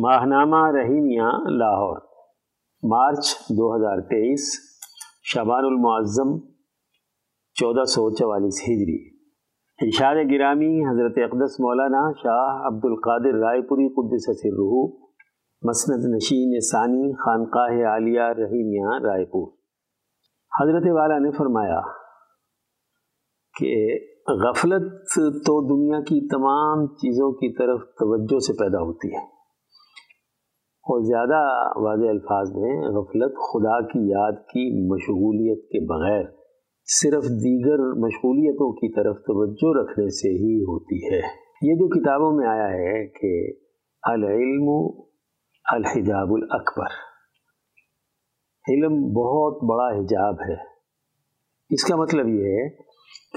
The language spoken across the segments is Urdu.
ماہنامہ رحیمیہ، لاہور، مارچ دو ہزار تیئیس شبان المعظم، چودہ سو چوالیس ہجری۔ ارشاد گرامی، حضرت اقدس مولانا شاہ عبد القادر رائے پوری قدس سرہ مسند نشین ثانی، خانقاہ عالیہ رحیمیہ، رائے پور۔ حضرت والا نے فرمایا کہ غفلت تو دنیا کی تمام چیزوں کی طرف توجہ سے پیدا ہوتی ہے۔ اور زیادہ واضح الفاظ میں غفلت خدا کی یاد کی مشغولیت کے بغیر صرف دیگر مشغولیتوں کی طرف توجہ رکھنے سے ہی ہوتی ہے۔ یہ جو کتابوں میں آیا ہے کہ العلم الحجاب الاکبر۔ علم بہت بڑا حجاب ہے۔ اس کا مطلب یہ ہے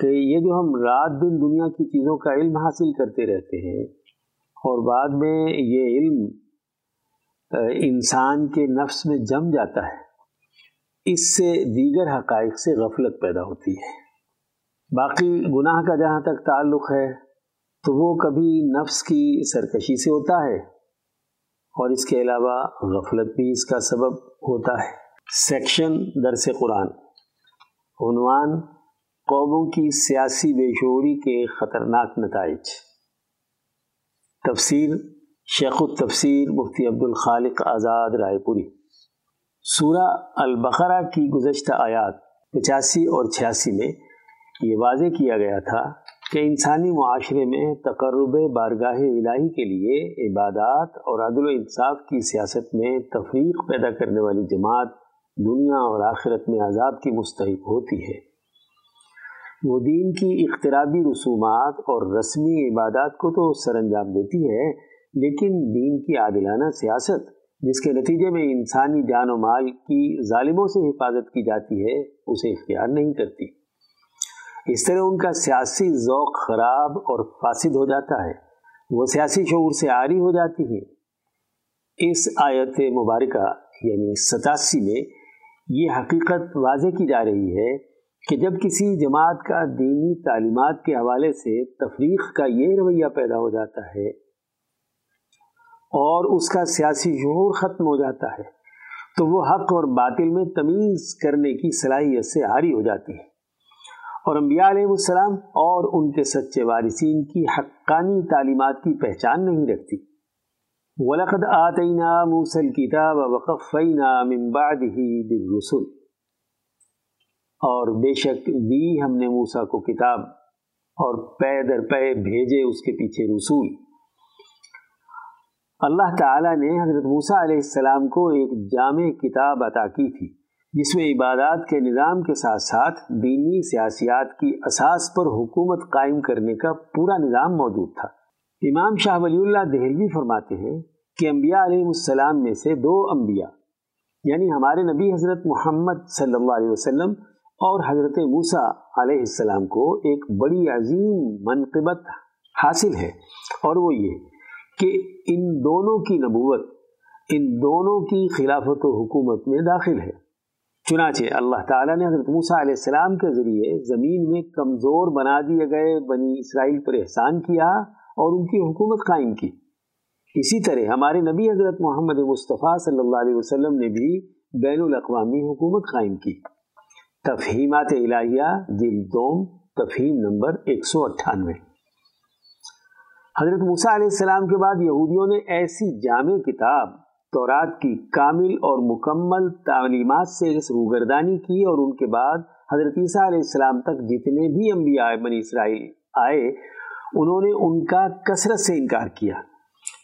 کہ یہ جو ہم رات دن دنیا کی چیزوں کا علم حاصل کرتے رہتے ہیں اور بعد میں یہ علم انسان کے نفس میں جم جاتا ہے۔ اس سے دیگر حقائق سے غفلت پیدا ہوتی ہے۔ باقی گناہ کا جہاں تک تعلق ہے، تو وہ کبھی نفس کی سرکشی سے ہوتا ہے، اور اس کے علاوہ غفلت بھی اس کا سبب ہوتا ہے۔ سیکشن درس قرآن۔ عنوان قوموں کی سیاسی بے شعوری کے خطرناک نتائج۔ تفسیر شیخ التفسیر مفتی عبد الخالق آزاد رائے پوری۔ سورہ البقرہ کی گزشتہ آیات پچاسی اور چھیاسی میں یہ واضح کیا گیا تھا کہ انسانی معاشرے میں تقرب بارگاہ الہی کے لیے عبادات اور عدل و انصاف کی سیاست میں تفریق پیدا کرنے والی جماعت دنیا اور آخرت میں عذاب کی مستحق ہوتی ہے۔ وہ دین کی اخترابی رسومات اور رسمی عبادات کو تو سر انجام دیتی ہے لیکن دین کی عادلانہ سیاست، جس کے نتیجے میں انسانی جان و مال کی ظالموں سے حفاظت کی جاتی ہے، اسے اختیار نہیں کرتی۔ اس طرح ان کا سیاسی ذوق خراب اور فاسد ہو جاتا ہے۔ وہ سیاسی شعور سے عاری ہو جاتی ہے اس آیت مبارکہ یعنی ستاسی میں، یہ حقیقت واضح کی جا رہی ہے کہ جب کسی جماعت کا دینی تعلیمات کے حوالے سے تفریق کا یہ رویہ پیدا ہو جاتا ہے اور اس کا سیاسی شعور ختم ہو جاتا ہے، تو وہ حق اور باطل میں تمیز کرنے کی صلاحیت سے عاری ہو جاتی ہے۔ اور انبیاء علیہ السلام اور ان کے سچے وارثین کی حقانی تعلیمات کی پہچان نہیں رکھتی۔ وَلَقَدْ آتَيْنَا مُوسَى الْكِتَابَ وَقَفَّيْنَا مِن بَعْدِهِ بِالرُّسُلِ۔ اور بے شک دی ہم نے موسیٰ کو کتاب اور پے در پے بھیجے اس کے پیچھے رسول۔ اللہ تعالیٰ نے حضرت موسیٰ علیہ السلام کو ایک جامع کتاب عطا کی تھی، جس میں عبادات کے نظام کے ساتھ ساتھ دینی سیاسیات کی اساس پر حکومت قائم کرنے کا پورا نظام موجود تھا۔ امام شاہ ولی اللہ دہلوی فرماتے ہیں کہ انبیاء علیہ السلام میں سے دو انبیاء یعنی ہمارے نبی حضرت محمد صلی اللہ علیہ وسلم اور حضرت موسیٰ علیہ السلام کو ایک بڑی عظیم منقبت حاصل ہے۔ اور وہ یہ کہ ان دونوں کی نبوت، ان دونوں کی خلافت و حکومت میں داخل ہے۔ چنانچہ اللہ تعالیٰ نے حضرت موسیٰ علیہ السلام کے ذریعے زمین میں کمزور بنا دیے گئے بنی اسرائیل پر احسان کیا اور ان کی حکومت قائم کی۔ اسی طرح ہمارے نبی حضرت محمد مصطفیٰ صلی اللہ علیہ وسلم نے بھی بین الاقوامی حکومت قائم کی۔ تفہیمات الہیہ دل دوم، تفہیم نمبر ایک سو اٹھانوے۔ حضرت موسیٰ علیہ السلام کے بعد یہودیوں نے ایسی جامع کتاب تورات کی کامل اور مکمل تعلیمات سے روگردانی کی اور ان کے بعد حضرت عیسیٰ علیہ السلام تک جتنے بھی انبیاء بنی اسرائیل آئے، انہوں نے ان کا کثرت سے انکار کیا۔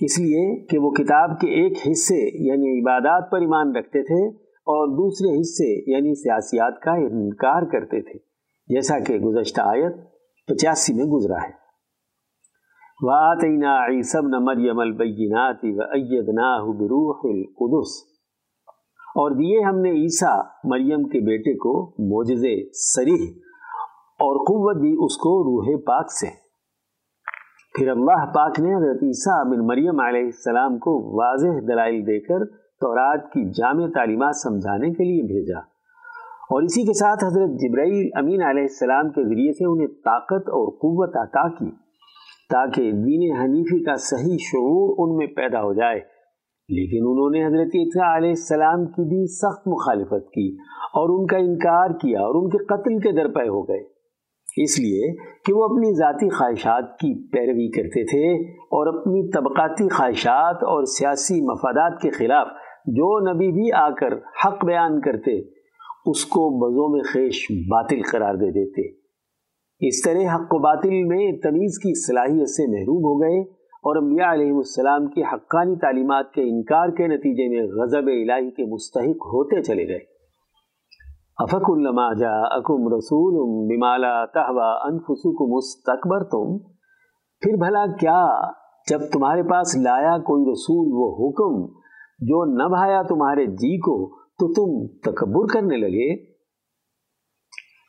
اس لیے کہ وہ کتاب کے ایک حصے یعنی عبادات پر ایمان رکھتے تھے اور دوسرے حصے یعنی سیاسیات کا انکار کرتے تھے۔ جیسا کہ گزشتہ آیت پچاسی میں گزرا ہے۔ وآتینا عیسی ابن مریم البینات وایدناہ بروح القدس۔ اور دیے ہم نے عیسیٰ مریم کے بیٹے کو معجزے سریح اور قوت دی اس کو روح پاک سے۔ پھر اللہ پاک نے حضرت عیسیٰ بن مریم علیہ السلام کو واضح دلائل دے کر تورات کی جامع تعلیمات سمجھانے کے لیے بھیجا۔ اور اسی کے ساتھ حضرت جبرائیل امین علیہ السلام کے ذریعے سے انہیں طاقت اور قوت عطا کی۔ تاکہ دین حنیفی کا صحیح شعور ان میں پیدا ہو جائے۔ لیکن انہوں نے حضرت علیہ السلام کی بھی سخت مخالفت کی اور ان کا انکار کیا اور ان کے قتل کے درپے ہو گئے۔ اس لیے کہ وہ اپنی ذاتی خواہشات کی پیروی کرتے تھے اور اپنی طبقاتی خواہشات اور سیاسی مفادات کے خلاف جو نبی بھی آ کر حق بیان کرتے، اس کو بزوں میں خیش باطل قرار دے دیتے۔ اس طرح حق و باطل میں تمیز کی صلاحیت سے محروم ہو گئے اور انبیاء علیہ السلام کی حقانی تعلیمات کے انکار کے نتیجے میں غضب الہی کے مستحق ہوتے چلے گئے۔ افق الما جا اکم رسول بمالا تہوا انفسکم مستقبر تم پھر بھلا کیا جب تمہارے پاس لایا کوئی رسول وہ حکم جو نہ بھایا تمہارے جی کو تو تم تکبر کرنے لگے؟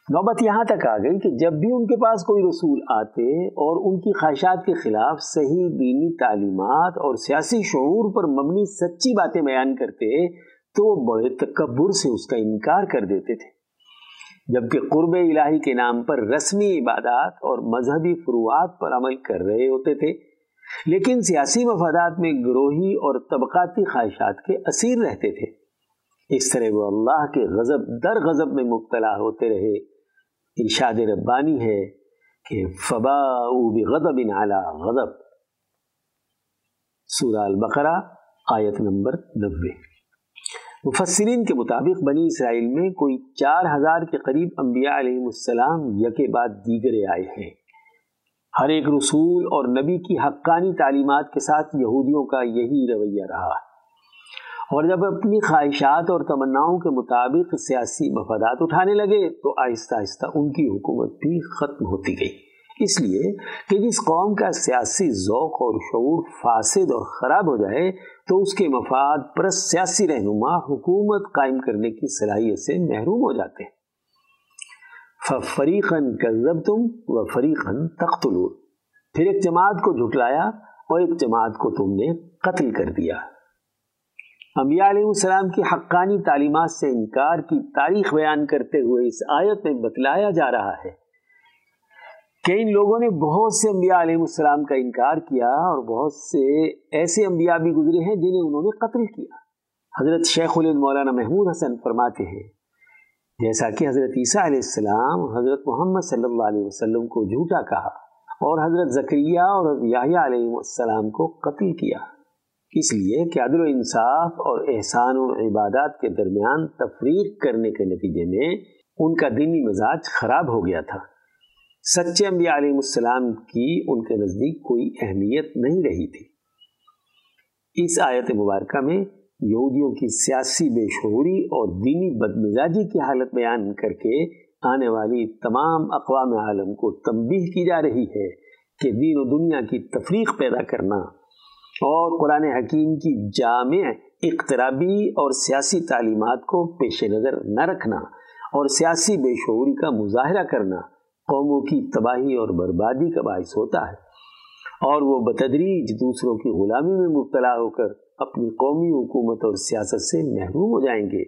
نوبت یہاں تک آ گئی کہ جب بھی ان کے پاس کوئی رسول آتے اور ان کی خواہشات کے خلاف صحیح دینی تعلیمات اور سیاسی شعور پر مبنی سچی باتیں بیان کرتے تو وہ بڑے تکبر سے اس کا انکار کر دیتے تھے۔ جبکہ قرب الہی کے نام پر رسمی عبادات اور مذہبی فروعات پر عمل کر رہے ہوتے تھے، لیکن سیاسی مفادات میں گروہی اور طبقاتی خواہشات کے اسیر رہتے تھے۔ اس طرح وہ اللہ کے غضب در غضب میں مبتلا ہوتے رہے۔ ارشاد ربانی ہے کہ فبا بغضب علی غضب۔ سورہ البقرہ، آیت نمبر نبے مفسرین کے مطابق بنی اسرائیل میں کوئی چار ہزار کے قریب انبیاء علیہ السلام یکے بعد دیگرے آئے ہیں۔ ہر ایک رسول اور نبی کی حقانی تعلیمات کے ساتھ یہودیوں کا یہی رویہ رہا۔ ہے اور جب اپنی خواہشات اور تمناؤں کے مطابق سیاسی مفادات اٹھانے لگے تو آہستہ آہستہ ان کی حکومت بھی ختم ہوتی گئی۔ اس لیے کہ جس قوم کا سیاسی ذوق اور شعور فاسد اور خراب ہو جائے تو اس کے مفاد پر سیاسی رہنما حکومت قائم کرنے کی صلاحیت سے محروم ہو جاتے ہیں۔ فریقن کذب تم و فریقن تخت پھر ایک جماعت کو جھٹلایا اور ایک جماعت کو تم نے قتل کر دیا۔ انبیاء علیہ السلام کی حقانی تعلیمات سے انکار کی تاریخ بیان کرتے ہوئے اس آیت میں بتلایا جا رہا ہے کہ ان لوگوں نے بہت سے انبیاء علیہ السلام کا انکار کیا اور بہت سے ایسے انبیاء بھی گزرے ہیں جنہیں انہوں نے قتل کیا۔ حضرت شیخ الد مولانا محمود حسن فرماتے ہیں، جیسا کہ حضرت عیسیٰ علیہ السلام حضرت محمد صلی اللہ علیہ وسلم کو جھوٹا کہا اور حضرت ذکریہ اور حضرت یاہیہ علیہ السلام کو قتل کیا۔ اس لیے کہ عدل و انصاف اور احسان و عبادات کے درمیان تفریق کرنے کے نتیجے میں ان کا دینی مزاج خراب ہو گیا تھا۔ سچے انبیاء علیہ السلام کی ان کے نزدیک کوئی اہمیت نہیں رہی تھی۔ اس آیت مبارکہ میں یہودیوں کی سیاسی بے شعوری اور دینی بدمزاجی کی حالت بیان کر کے آنے والی تمام اقوام عالم کو تنبیہ کی جا رہی ہے کہ دین و دنیا کی تفریق پیدا کرنا اور قرآن حکیم کی جامع اقترابی اور سیاسی تعلیمات کو پیش نظر نہ رکھنا اور سیاسی بے شعوری کا مظاہرہ کرنا قوموں کی تباہی اور بربادی کا باعث ہوتا ہے۔ اور وہ بتدریج دوسروں کی غلامی میں مبتلا ہو کر اپنی قومی حکومت اور سیاست سے محروم ہو جائیں گے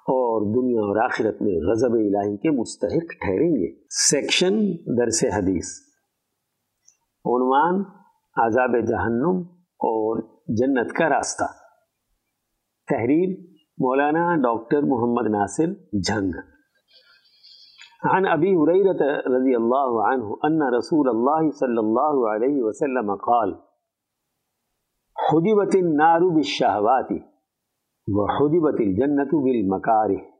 اور دنیا اور آخرت میں غضب الہی کے مستحق ٹھہریں گے۔ سیکشن درس حدیث۔ عنوان عذاب جہنم اور جنت کا راستہ۔ تحریر مولانا ڈاکٹر محمد ناصر جھنگ۔ عن ابی حریرت رضی اللہ عنہ ان رسول اللہ صلی اللہ علیہ وسلم قال حجبت النار بالشہوات وحجبت الجنت بالمکارہ۔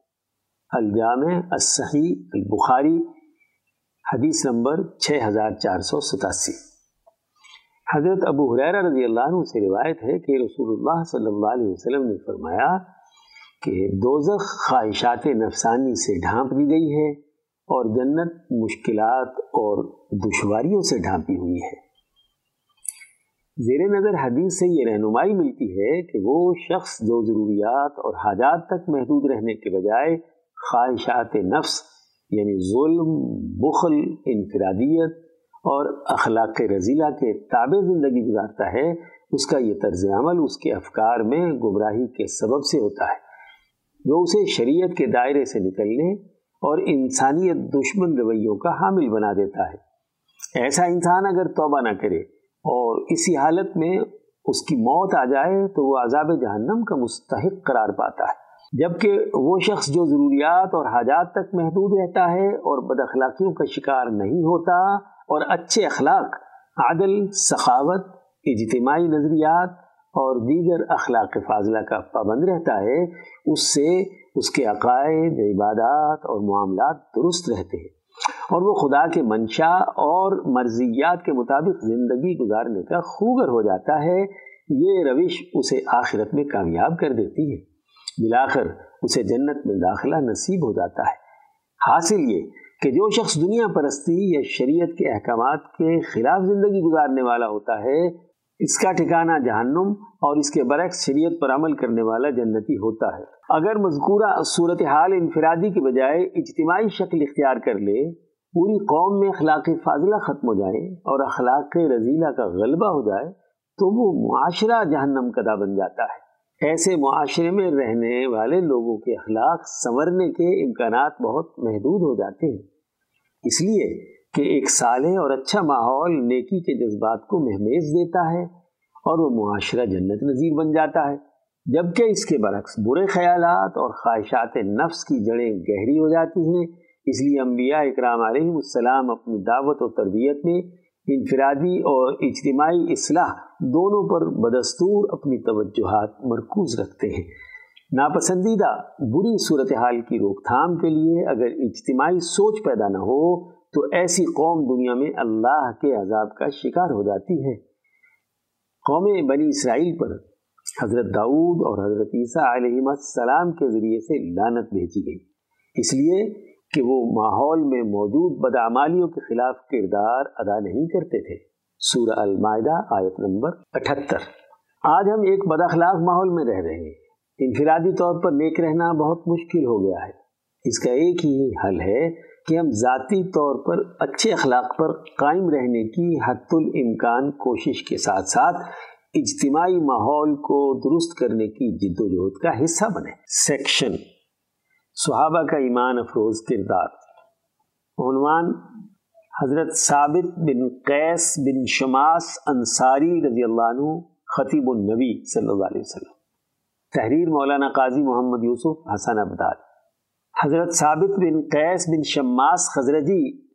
الجامع، الصحیح، البخاری، حدیث نمبر 6487 حضرت ابو حریر رضی اللہ عنہ سے روایت ہے کہ رسول اللہ صلی اللہ علیہ وسلم نے فرمایا کہ دوزخ خواہشات نفسانی سے ڈھانپ دی گئی ہے اور جنت مشکلات اور دشواریوں سے ڈھانپی ہوئی ہے۔ زیر نظر حدیث سے یہ رہنمائی ملتی ہے کہ وہ شخص جو ضروریات اور حاجات تک محدود رہنے کے بجائے خواہشات نفس یعنی ظلم، بخل، انفرادیت اور اخلاق رضیلہ کے تابع زندگی گزارتا ہے، اس کا یہ طرز عمل اس کے افکار میں گمراہی کے سبب سے ہوتا ہے۔ جو اسے شریعت کے دائرے سے نکلنے اور انسانیت دشمن رویوں کا حامل بنا دیتا ہے۔ ایسا انسان اگر توبہ نہ کرے اور اسی حالت میں اس کی موت آ جائے، تو وہ عذاب جہنم کا مستحق قرار پاتا ہے۔ جبکہ وہ شخص جو ضروریات اور حاجات تک محدود رہتا ہے اور بد اخلاقیوں کا شکار نہیں ہوتا اور اچھے اخلاق، عدل، سخاوت، اجتماعی نظریات اور دیگر اخلاق فاضلہ کا پابند رہتا ہے، اس سے اس کے عقائد، عبادات اور معاملات درست رہتے ہیں۔ اور وہ خدا کے منشا اور مرضیات کے مطابق زندگی گزارنے کا خوگر ہو جاتا ہے، یہ روش اسے آخرت میں کامیاب کر دیتی ہے۔ بلاخر اسے جنت میں داخلہ نصیب ہو جاتا ہے۔ حاصل یہ کہ جو شخص دنیا پرستی یا شریعت کے احکامات کے خلاف زندگی گزارنے والا ہوتا ہے، اس کا ٹھکانہ جہنم اور اس کے برعکس شریعت پر عمل کرنے والا جنتی ہوتا ہے۔ اگر مذکورہ صورتحال انفرادی کے بجائے اجتماعی شکل اختیار کر لے، پوری قوم میں اخلاق فاضلہ ختم ہو جائے اور اخلاق رضیلہ کا غلبہ ہو جائے، تو وہ معاشرہ جہنم کدا بن جاتا ہے۔ ایسے معاشرے میں رہنے والے لوگوں کے اخلاق سنورنے کے امکانات بہت محدود ہو جاتے ہیں۔ اس لیے کہ ایک صالح اور اچھا ماحول نیکی کے جذبات کو مہمیز دیتا ہے اور وہ معاشرہ جنت نظیر بن جاتا ہے۔ جبکہ اس کے برعکس برے خیالات اور خواہشات نفس کی جڑیں گہری ہو جاتی ہیں، اس لیے انبیاء اکرام علیہ السلام اپنی دعوت و تربیت میں انفرادی اور اجتماعی اصلاح دونوں پر بدستور اپنی توجہات مرکوز رکھتے ہیں۔ ناپسندیدہ بری صورتحال کی روک تھام کے لیے اگر اجتماعی سوچ پیدا نہ ہو، تو ایسی قوم دنیا میں اللہ کے عذاب کا شکار ہو جاتی ہے۔ قوم بنی اسرائیل پر حضرت داؤد اور حضرت عیسیٰ علیہ السلام کے ذریعے سے لانت بھیجی گئی۔ اس لیے کہ وہ ماحول میں موجود بدعمالیوں کے خلاف کردار ادا نہیں کرتے تھے۔ سورہ المائدہ، آیت نمبر اٹھتر۔ آج ہم ایک بد اخلاق ماحول میں رہ رہے ہیں۔ انفرادی طور پر نیک رہنا بہت مشکل ہو گیا ہے۔ اس کا ایک ہی حل ہے کہ ہم ذاتی طور پر اچھے اخلاق پر قائم رہنے کی حت الامکان کوشش کے ساتھ ساتھ اجتماعی ماحول کو درست کرنے کی جد و جہد کا حصہ بنے سیکشن صحابہ کا ایمان افروز کردار۔ عنوان حضرت ثابت بن قیس بن شماس انصاری رضی اللہ عنہ خطیب النبی صلی اللہ علیہ وسلم۔ تحریر مولانا قاضی محمد یوسف حسن ابدال۔ حضرت ثابت بن قیس بن شماس خزرجی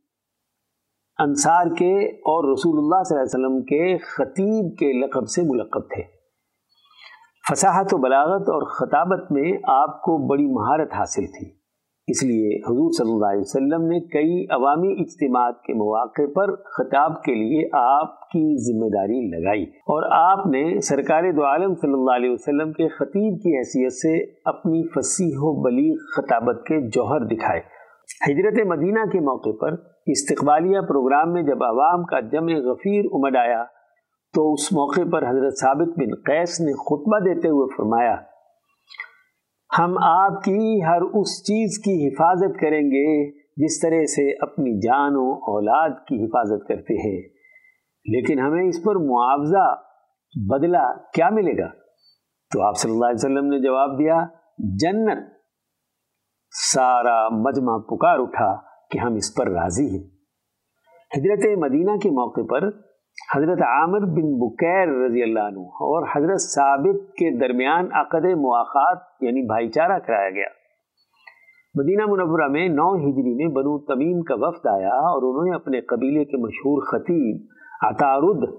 انصار کے اور رسول اللہ صلی اللہ علیہ وسلم کے خطیب کے لقب سے ملقب تھے۔ فصاحت و بلاغت اور خطابت میں آپ کو بڑی مہارت حاصل تھی۔ اس لیے حضور صلی اللہ علیہ وسلم نے کئی عوامی اجتماعات کے مواقع پر خطاب کے لیے آپ کی ذمہ داری لگائی اور آپ نے سرکار دو عالم صلی اللہ علیہ وسلم کے خطیب کی حیثیت سے اپنی فصیح و بلیغ خطابت کے جوہر دکھائے۔ ہجرت مدینہ کے موقع پر استقبالیہ پروگرام میں جب عوام کا جمع غفیر امڈ آیا تو اس موقع پر حضرت ثابت بن قیس نے خطبہ دیتے ہوئے فرمایا، ہم آپ کی ہر اس چیز کی حفاظت کریں گے جس طرح سے اپنی جان و اولاد کی حفاظت کرتے ہیں۔ لیکن ہمیں اس پر معاوضہ، بدلہ کیا ملے گا؟ تو آپ صلی اللہ علیہ وسلم نے جواب دیا، جنت۔ سارا مجمع پکار اٹھا کہ ہم اس پر راضی ہیں۔ حضرت مدینہ کے موقع پر حضرت عامر بن بکیر رضی اللہ عنہ اور حضرت ثابت کے درمیان عقد مواقع یعنی بھائی چارہ کرایا گیا۔ مدینہ منورہ میں نو ہجری میں بنو تمیم کا وفد آیا اور انہوں نے اپنے قبیلے کے مشہور خطیب عطارد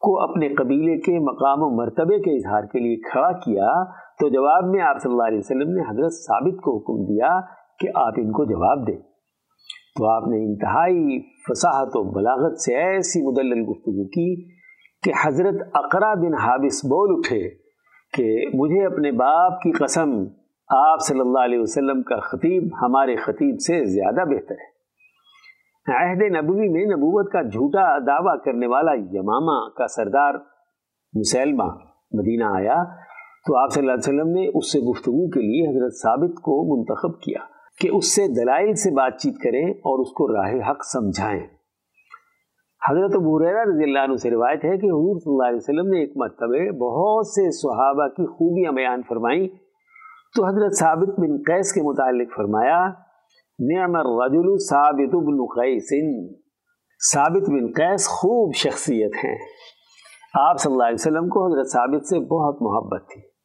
کو اپنے قبیلے کے مقام و مرتبے کے اظہار کے لیے کھڑا کیا تو جواب میں آپ صلی اللہ علیہ وسلم نے حضرت ثابت کو حکم دیا کہ آپ ان کو جواب دیں۔ تو آپ نے انتہائی فصاحت و بلاغت سے ایسی مدلل گفتگو کی کہ حضرت اقرا بن حابس بول اٹھے کہ مجھے اپنے باپ کی قسم آپ صلی اللہ علیہ وسلم کا خطیب ہمارے خطیب سے زیادہ بہتر ہے۔ عہد نبوی میں نبوت کا جھوٹا دعویٰ کرنے والا یمامہ کا سردار مسلمہ مدینہ آیا تو آپ صلی اللہ علیہ وسلم نے اس سے گفتگو کے لیے حضرت ثابت کو منتخب کیا۔ کہ اس سے دلائل سے بات چیت کریں اور اس کو راہ حق سمجھائیں۔ حضرت رضی اللہ عنہ سے روایت ہے کہ حضور صلی اللہ علیہ وسلم نے ایک مرتبہ بہت سے صحابہ کی خوبیاں بیان فرمائیں۔ تو حضرت ثابت بن قیس کے متعلق فرمایا، نعم الرجل ثابت بن قیس. ثابت بن قیس خوب شخصیت ہیں۔ آپ صلی اللہ علیہ وسلم کو حضرت ثابت سے بہت محبت تھی۔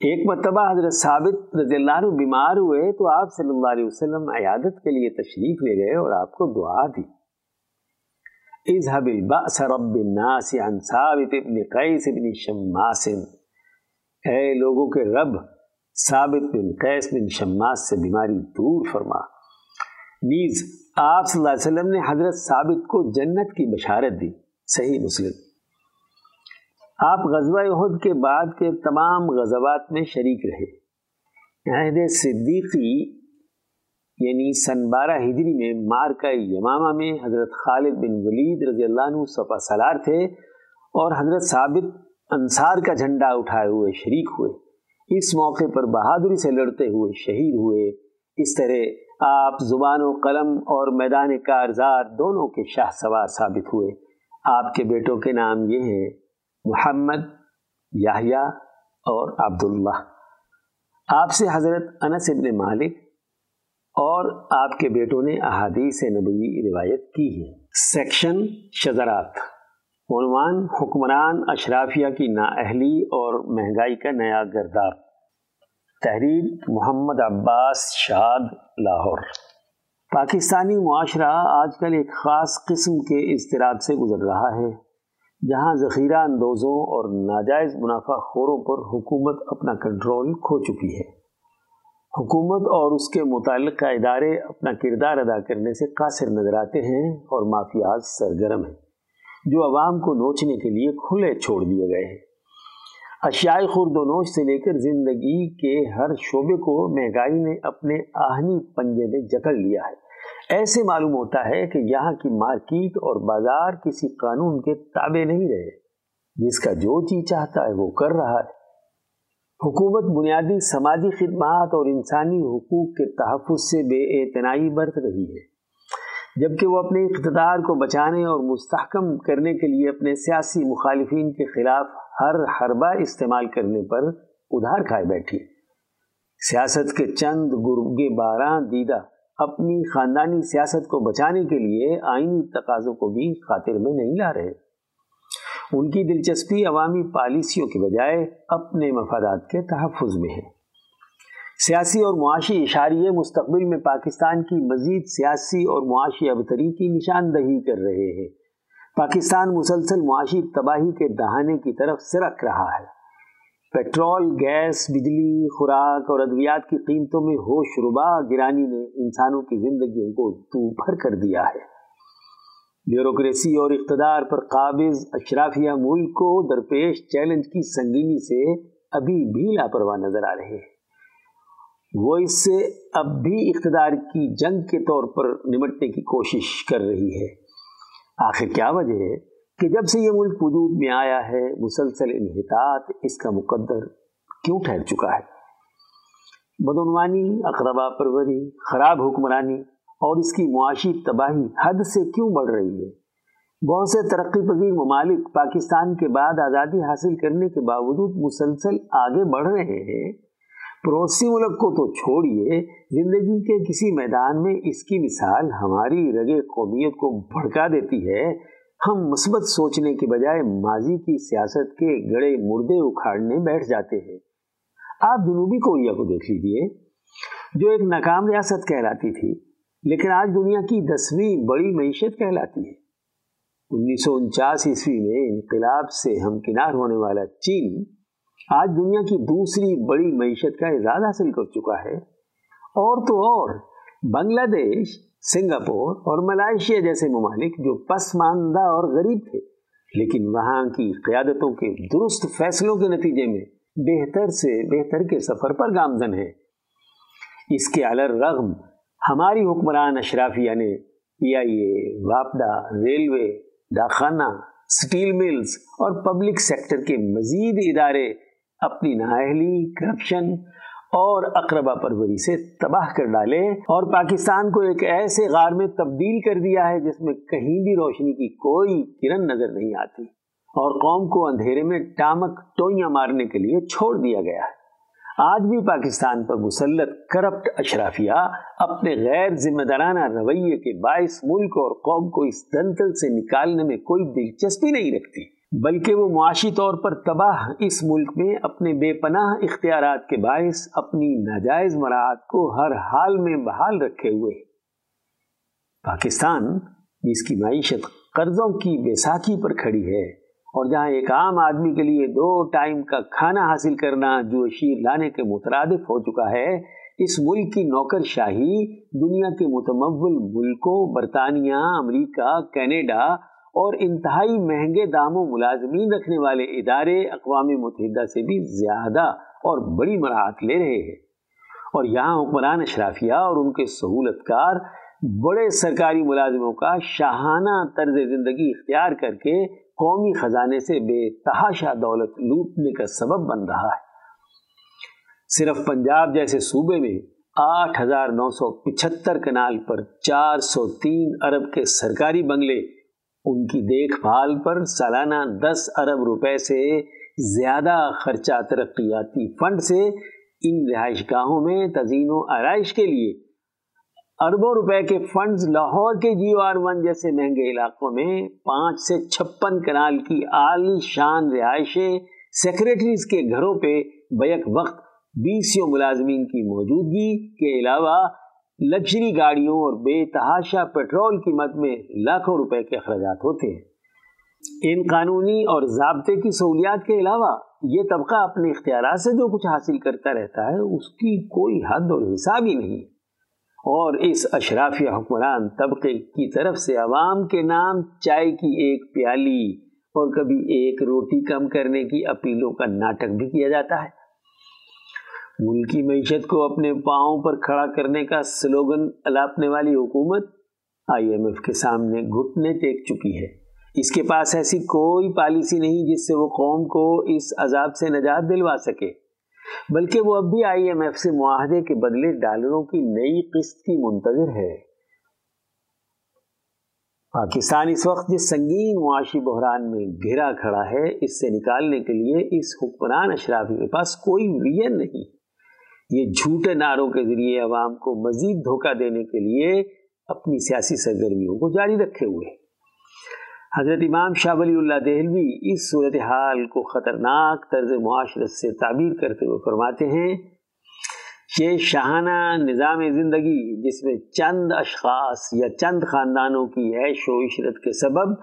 ایک مرتبہ حضرت ثابت رضی اللہ عنہ بیمار ہوئے تو آپ صلی اللہ علیہ وسلم عیادت کے لیے تشریف لے گئے اور آپ کو دعا دی۔ اذهب البأس رب الناس عن ثابت ابن قیس ابن شماس۔ اے لوگوں کے رب، ثابت بن قیس بن شماس سے بیماری دور فرما۔ نیز آپ صلی اللہ علیہ وسلم نے حضرت ثابت کو جنت کی بشارت دی۔ صحیح مسلم۔ آپ غزوہ عہد کے بعد کے تمام غزوات میں شریک رہے۔ عہد صدیقی یعنی سن بارہ ہجری میں مارکا یمامہ میں حضرت خالد بن ولید رضی اللہ عنہ سپا سلار تھے اور حضرت ثابت انصار کا جھنڈا اٹھائے ہوئے شریک ہوئے۔ اس موقع پر بہادری سے لڑتے ہوئے شہید ہوئے۔ اس طرح آپ زبان و قلم اور میدان کارزار دونوں کے شاہ سوار ثابت ہوئے۔ آپ کے بیٹوں کے نام یہ ہیں محمد یاہیا اور عبداللہ۔ آپ سے حضرت انس ابن مالک اور آپ کے بیٹوں نے احادیث نبوی روایت کی ہے سیکشن شذرات۔ عنوان حکمران اشرافیہ کی نااہلی اور مہنگائی کا نیا گرداب تحریر محمد عباس شاد، لاہور۔ پاکستانی معاشرہ آج کل ایک خاص قسم کے اضطراب سے گزر رہا ہے۔ جہاں ذخیرہ اندوزوں اور ناجائز منافع خوروں پر حکومت اپنا کنٹرول کھو چکی ہے۔ حکومت اور اس کے متعلقہ ادارے اپنا کردار ادا کرنے سے قاصر نظر آتے ہیں اور مافیاز سرگرم ہیں، جو عوام کو نوچنے کے لیے کھلے چھوڑ دیے گئے ہیں۔ اشیاء خورد و نوش سے لے کر زندگی کے ہر شعبے کو مہنگائی نے اپنے آہنی پنجے میں جکڑ لیا ہے۔ ایسے معلوم ہوتا ہے کہ یہاں کی مارکیٹ اور بازار کسی قانون کے تابع نہیں رہے۔ جس کا جو چیز چاہتا ہے وہ کر رہا ہے۔ حکومت بنیادی سماجی خدمات اور انسانی حقوق کے تحفظ سے بے اعتنائی برت رہی ہے۔ جبکہ وہ اپنے اقتدار کو بچانے اور مستحکم کرنے کے لیے اپنے سیاسی مخالفین کے خلاف ہر حربہ استعمال کرنے پر ادھار کھائے بیٹھی۔ سیاست کے چند گرگے بارہ دیدہ اپنی خاندانی سیاست کو بچانے کے لیے آئینی تقاضوں کو بھی خاطر میں نہیں لا رہے۔ ان کی دلچسپی عوامی پالیسیوں کے بجائے اپنے مفادات کے تحفظ میں ہے۔ سیاسی اور معاشی اشاریے مستقبل میں پاکستان کی مزید سیاسی اور معاشی ابتری کی نشاندہی کر رہے ہیں۔ پاکستان مسلسل معاشی تباہی کے دہانے کی طرف سرک رہا ہے۔ پیٹرول، گیس، بجلی، خوراک اور ادویات کی قیمتوں میں ہوش ربا گرانی نے انسانوں کی زندگیوں کو تو بھر کر دیا ہے۔ بیوروکریسی اور اقتدار پر قابض اشرافیہ ملک کو درپیش چیلنج کی سنگینی سے ابھی بھی لاپرواہ نظر آ رہے ہیں۔ وہ اس سے اب بھی اقتدار کی جنگ کے طور پر نمٹنے کی کوشش کر رہی ہے۔ آخر کیا وجہ ہے؟ کہ جب سے یہ ملک وجود میں آیا ہے، مسلسل انحطاط اس کا مقدر کیوں ٹھہر چکا ہے؟ بدعنوانی، اقربا پروری، خراب حکمرانی اور اس کی معاشی تباہی حد سے کیوں بڑھ رہی ہے؟ بہت سے ترقی پذیر ممالک پاکستان کے بعد آزادی حاصل کرنے کے باوجود مسلسل آگے بڑھ رہے ہیں۔ پڑوسی ملک کو تو چھوڑیے، زندگی کے کسی میدان میں اس کی مثال ہماری رگے قومیت کو بھڑکا دیتی ہے۔ ہم مثبت سوچنے کے بجائے ماضی کی سیاست کے گڑے مردے اکھاڑنے بیٹھ جاتے ہیں۔ آپ جنوبی کوریا کو دیکھ لیجیے جو ایک ناکام ریاست کہلاتی تھی، لیکن آج دنیا کی دسویں بڑی معیشت کہلاتی ہے۔ انیس سو انچاس عیسوی میں انقلاب سے ہمکنار ہونے والا چین آج دنیا کی دوسری بڑی معیشت کا اعزاز حاصل کر چکا ہے۔ اور تو اور، بنگلہ دیش سنگاپور اور ملائیشیا جیسے ممالک جو پسماندہ اور غریب تھے، لیکن وہاں کی قیادتوں کے درست فیصلوں کے نتیجے میں بہتر سے بہتر کے سفر پر گامزن ہے اس کے علر رغم ہماری حکمران اشرافیہ نے پی یعنی آئی اے، واپڈا، ریلوے ڈاکخانہ سٹیل ملز اور پبلک سیکٹر کے مزید ادارے اپنی نااہلی، کرپشن اور اقربا پروری سے تباہ کر ڈالے اور پاکستان کو ایک ایسے غار میں تبدیل کر دیا ہے جس میں کہیں بھی روشنی کی کوئی کرن نظر نہیں آتی اور قوم کو اندھیرے میں ٹامک ٹوئیاں مارنے کے لیے چھوڑ دیا گیا ہے۔ آج بھی پاکستان پر مسلط کرپٹ اشرافیہ اپنے غیر ذمہ دارانہ رویے کے باعث ملک اور قوم کو اس دنتل سے نکالنے میں کوئی دلچسپی نہیں رکھتی۔ بلکہ وہ معاشی طور پر تباہ اس ملک میں اپنے بے پناہ اختیارات کے باعث اپنی ناجائز مراعات کو ہر حال میں بحال رکھے ہوئے۔ پاکستان جس کی معیشت قرضوں کی بیساکھی پر کھڑی ہے اور جہاں ایک عام آدمی کے لیے دو ٹائم کا کھانا حاصل کرنا جو شیر لانے کے مترادف ہو چکا ہے، اس ملک کی نوکر شاہی دنیا کے متمول ملکوں، برطانیہ، امریکہ، کینیڈا اور انتہائی مہنگے داموں ملازمین رکھنے والے ادارے اقوام متحدہ سے بھی زیادہ اور بڑی مراحت لے رہے ہیں۔ اور یہاں حکمران اشرافیہ اور ان کے سہولت کار بڑے سرکاری ملازموں کا شاہانہ طرز زندگی اختیار کر کے قومی خزانے سے بے تحاشا دولت لوٹنے کا سبب بن رہا ہے۔ صرف پنجاب جیسے صوبے میں آٹھ ہزار نو سو پچہتر کنال پر چار سو تین ارب کے سرکاری بنگلے ان کی دیکھ بھال پر سالانہ دس ارب روپے سے زیادہ خرچہ ترقیاتی فنڈ سے ان رہائش گاہوں میں تزئین و آرائش کے لیے۔ اربوں روپے کے فنڈز لاہور کے جیو آر ون جیسے مہنگے علاقوں میں پانچ سے چھپن کنال کی عالی شان رہائشیں سیکرٹریز کے گھروں پہ بیک وقت بیسوں ملازمین کی موجودگی کے علاوہ لگژری گاڑیوں اور بے تحاشا پیٹرول قیمت میں لاکھوں روپے کے اخراجات ہوتے ہیں۔ ان قانونی اور ضابطے کی سہولیات کے علاوہ یہ طبقہ اپنے اختیارات سے جو کچھ حاصل کرتا رہتا ہے، اس کی کوئی حد اور حساب ہی نہیں۔ اور اس اشرافی حکمران طبقے کی طرف سے عوام کے نام چائے کی ایک پیالی اور کبھی ایک روٹی کم کرنے کی اپیلوں کا ناٹک بھی کیا جاتا ہے۔ ملکی معیشت کو اپنے پاؤں پر کھڑا کرنے کا سلوگن الاپنے والی حکومت آئی ایم ایف کے سامنے گھٹنے ٹیک چکی ہے۔ اس کے پاس ایسی کوئی پالیسی نہیں جس سے وہ قوم کو اس عذاب سے نجات دلوا سکے، بلکہ وہ اب بھی آئی ایم ایف سے معاہدے کے بدلے ڈالروں کی نئی قسط کی منتظر ہے۔ پاکستان اس وقت جس سنگین معاشی بحران میں گھرا کھڑا ہے، اس سے نکالنے کے لیے اس حکمران اشرافی کے پاس کوئی ویژن نہیں۔ یہ جھوٹے نعروں کے ذریعے عوام کو مزید دھوکہ دینے کے لیے اپنی سیاسی سرگرمیوں کو جاری رکھے ہوئے حضرت امام شاہ ولی اللہ دہلوی اس صورتحال کو خطرناک طرز معاشرت سے تعبیر کرتے ہوئے فرماتے ہیں کہ شاہانہ نظام زندگی جس میں چند اشخاص یا چند خاندانوں کی عیش و عشرت کے سبب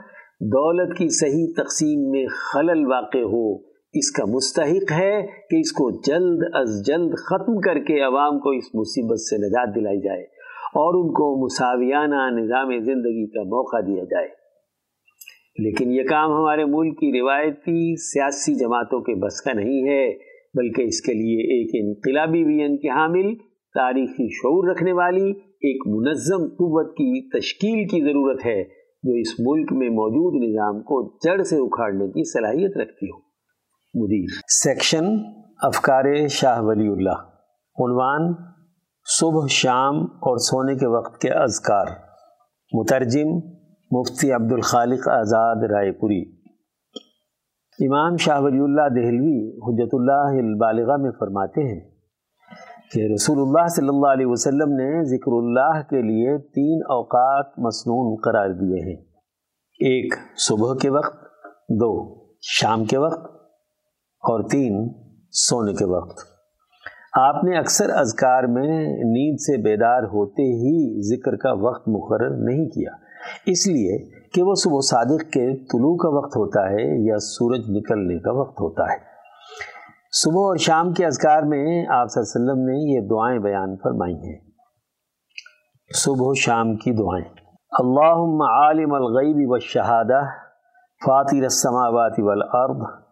دولت کی صحیح تقسیم میں خلل واقع ہو اس کا مستحق ہے کہ اس کو جلد از جلد ختم کر کے عوام کو اس مصیبت سے نجات دلائی جائے اور ان کو مساویانہ نظام زندگی کا موقع دیا جائے۔ لیکن یہ کام ہمارے ملک کی روایتی سیاسی جماعتوں کے بس کا نہیں ہے، بلکہ اس کے لیے ایک انقلابی وین کے حامل، تاریخی شعور رکھنے والی، ایک منظم قوت کی تشکیل کی ضرورت ہے جو اس ملک میں موجود نظام کو جڑ سے اکھاڑنے کی صلاحیت رکھتی ہو۔ مدیر۔ سیکشن افکار شاہ ولی اللہ۔ عنوان، صبح شام اور سونے کے وقت کے اذکار۔ مترجم، مفتی عبد الخالق آزاد رائے پوری۔ امام شاہ ولی اللہ دہلوی حجت اللہ البالغہ میں فرماتے ہیں کہ رسول اللہ صلی اللہ علیہ وسلم نے ذکر اللہ کے لیے تین اوقات مصنون قرار دیے ہیں۔ ایک، صبح کے وقت، دو، شام کے وقت اور تین سونے کے وقت۔ آپ نے اکثر اذکار میں نیند سے بیدار ہوتے ہی ذکر کا وقت مقرر نہیں کیا، اس لیے کہ وہ صبح صادق کے طلوع کا وقت ہوتا ہے یا سورج نکلنے کا وقت ہوتا ہے۔ صبح اور شام کے اذکار میں آپ صلی اللہ علیہ وسلم نے یہ دعائیں بیان فرمائی ہیں۔ صبح و شام کی دعائیں۔ اللہم عالم الغیب والشہادہ، فاطر السماوات والارض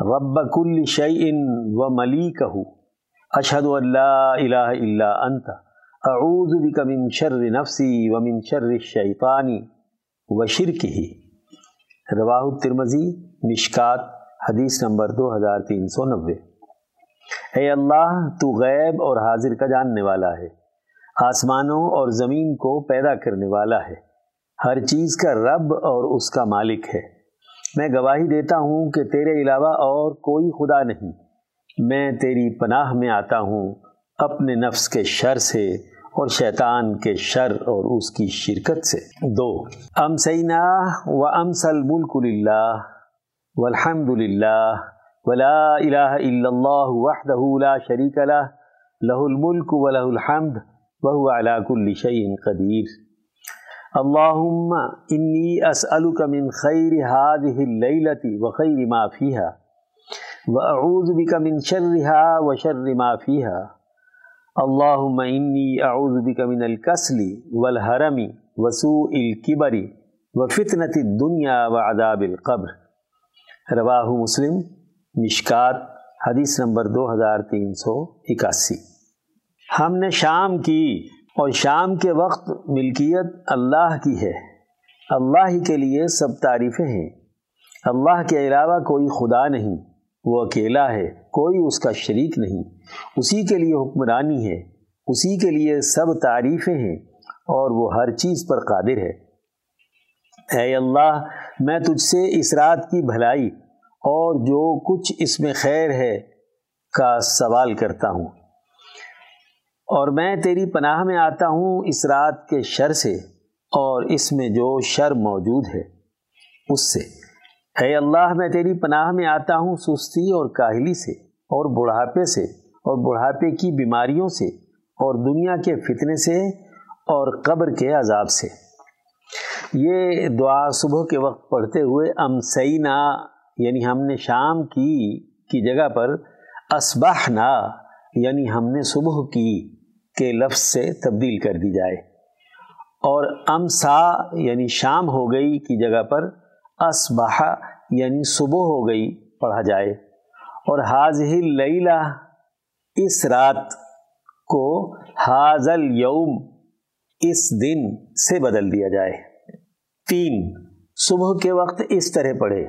رب کل شعین و ملیکہ اشہد اللہ الہ الا انت. اعوذ بک من شر نفسی و من شر الشیطانی و شرک ہی رواہ الترمزی مشکات، حدیث نمبر دو ہزار تین سو نوے. اے اللہ، تو غیب اور حاضر کا جاننے والا ہے. آسمانوں اور زمین کو پیدا کرنے والا ہے. ہر چیز کا رب اور اس کا مالک ہے. میں گواہی دیتا ہوں کہ تیرے علاوہ اور کوئی خدا نہیں۔ میں تیری پناہ میں آتا ہوں اپنے نفس کے شر سے اور شیطان کے شر اور اس کی شرکت سے۔ دو، امسینا و ام سل ملک اللہ والحمد للہ ولا الہ الا اللہ وحدہ لا شریک له له الملک وله الحمد وهو على كل شيء قدیر۔ اللهم إني أسألك من خير هذه الليلة وخير ما فيها وأعوذ بك من شرها وشر ما فيها اللهم إني أعوذ بك من الكسل والهرم وسوء الكبر وفتنة الدنيا وعذاب القبر رواہ مسلم مشکات حدیث نمبر دو ہزار تین سو اکاسی ہم نے شام کی اور شام کے وقت ملکیت اللہ کی ہے۔ اللہ ہی کے لیے سب تعریفیں ہیں۔ اللہ کے علاوہ کوئی خدا نہیں۔ وہ اکیلا ہے، کوئی اس کا شریک نہیں۔ اسی کے لیے حکمرانی ہے۔ اسی کے لیے سب تعریفیں ہیں۔ اور وہ ہر چیز پر قادر ہے۔ اے اللہ، میں تجھ سے اس رات کی بھلائی اور جو کچھ اس میں خیر ہے کا سوال کرتا ہوں۔ اور میں تیری پناہ میں آتا ہوں اس رات کے شر سے، اور اس میں جو شر موجود ہے، اس سے۔ اے اللہ، میں تیری پناہ میں آتا ہوں سستی اور کاہلی سے، اور بڑھاپے سے، اور بڑھاپے کی بیماریوں سے، اور دنیا کے فتنے سے، اور قبر کے عذاب سے۔ یہ دعا صبح کے وقت پڑھتے ہوئے ام سینا یعنی ہم نے شام کی کی جگہ پر اسبحنا یعنی ہم نے صبح کی کے لفظ سے تبدیل کر دی جائے۔ اور امسا یعنی شام ہو گئی کی جگہ پر اسبح یعنی صبح ہو گئی پڑھا جائے۔ اور حاضح لیلہ اس رات کو حاضل یوم اس دن سے بدل دیا جائے۔ تین، صبح کے وقت اس طرح پڑھے۔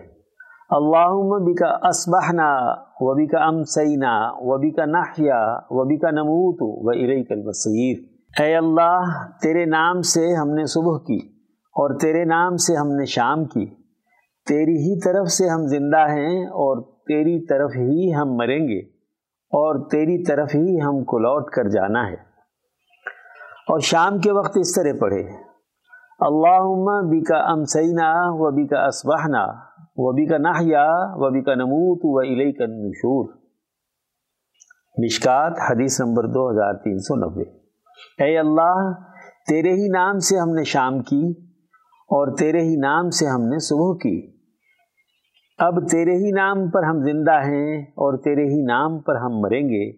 اللہم بکا اسبحنا و بکا امسینا و بکا نحیا و بکا نموت و اریک المصیر اے اللہ، تیرے نام سے ہم نے صبح کی، اور تیرے نام سے ہم نے شام کی۔ تیری ہی طرف سے ہم زندہ ہیں، اور تیری طرف ہی ہم مریں گے، اور تیری طرف ہی ہم کو لوٹ کر جانا ہے۔ اور شام کے وقت اس طرح پڑھے، اللہم بکا امسینا و بکا اسبحنا وبی کا ناہیا وبی کا نموت و علیہ کا نشور مشکات حدیث نمبر دو ہزار تین سو نبے اے اللہ، تیرے ہی نام سے ہم نے شام کی اور تیرے ہی نام سے ہم نے صبح کی. اب تیرے ہی نام پر ہم زندہ ہیں اور تیرے ہی نام پر ہم مریں گے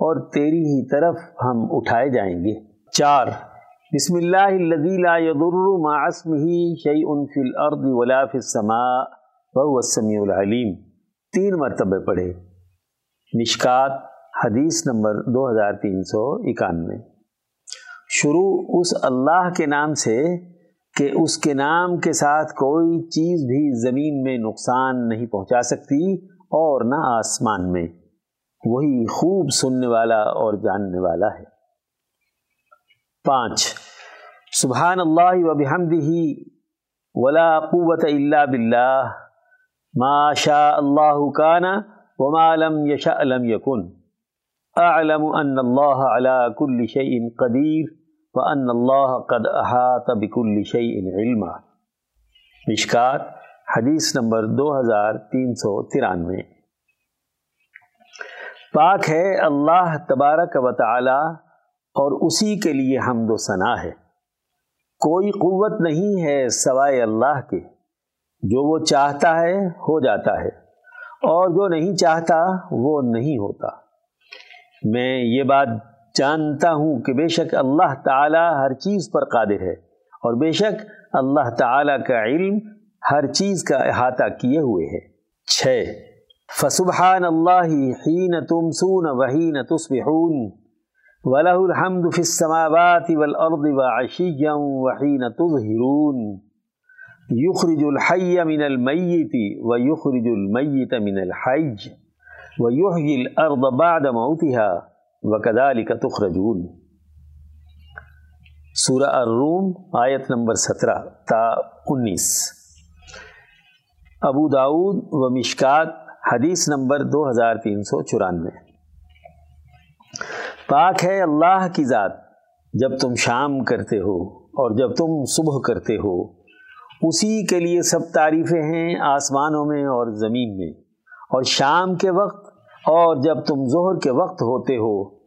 اور تیری ہی طرف ہم اٹھائے جائیں گے. چار، بسم اللہ لا يضر مع اسمه شيء في الارض ولا في السماء. وہ سمیع العلیم۔ تین مرتبہ پڑھے۔ مشکات، حدیث نمبر دو ہزار تین سو اکانوے۔ شروع اس اللہ کے نام سے کہ اس کے نام کے ساتھ کوئی چیز بھی زمین میں نقصان نہیں پہنچا سکتی اور نہ آسمان میں۔ وہی خوب سننے والا اور جاننے والا ہے۔ پانچ، سبحان اللہ و بحمدہ ولا قوت الا باللہ۔ ما شاء اللہ کانا وما لم يشاء لم يكن اعلم ان اللہ على كل شيء قدیر وان اللہ قد احاط بكل شيء علما. مشکات، حدیث نمبر دو ہزار تین سو ترانوے. پاک ہے اللہ تبارک و تعالی اور اسی کے لیے حمد و ثنا ہے. کوئی قوت نہیں ہے سوائے اللہ کے. جو وہ چاہتا ہے ہو جاتا ہے اور جو نہیں چاہتا وہ نہیں ہوتا۔ میں یہ بات جانتا ہوں کہ بے شک اللہ تعالی ہر چیز پر قادر ہے اور بے شک اللہ تعالی کا علم ہر چیز کا احاطہ کیے ہوئے ہے۔ چھ فسبحان اللہ حین تمسون وحین تصبحون۔ وله الحمد في السماوات والأرض وعشيا وحين تظهرون یخرج الحی من المیت و یخرج المیت من الحج و یحیی الارض بعد موتها وکذالک تخرجون. سورہ الروم آیت نمبر سترہ تا انیس. ابو داود و مشکات حدیث نمبر دو ہزار تین سو چورانوے. پاک ہے اللہ کی ذات جب تم شام کرتے ہو اور جب تم صبح کرتے ہو اسی کے لیے سب تعریفیں ہیں آسمانوں میں اور زمین میں۔ اور شام کے وقت اور جب تم ظہر کے وقت ہوتے ہو،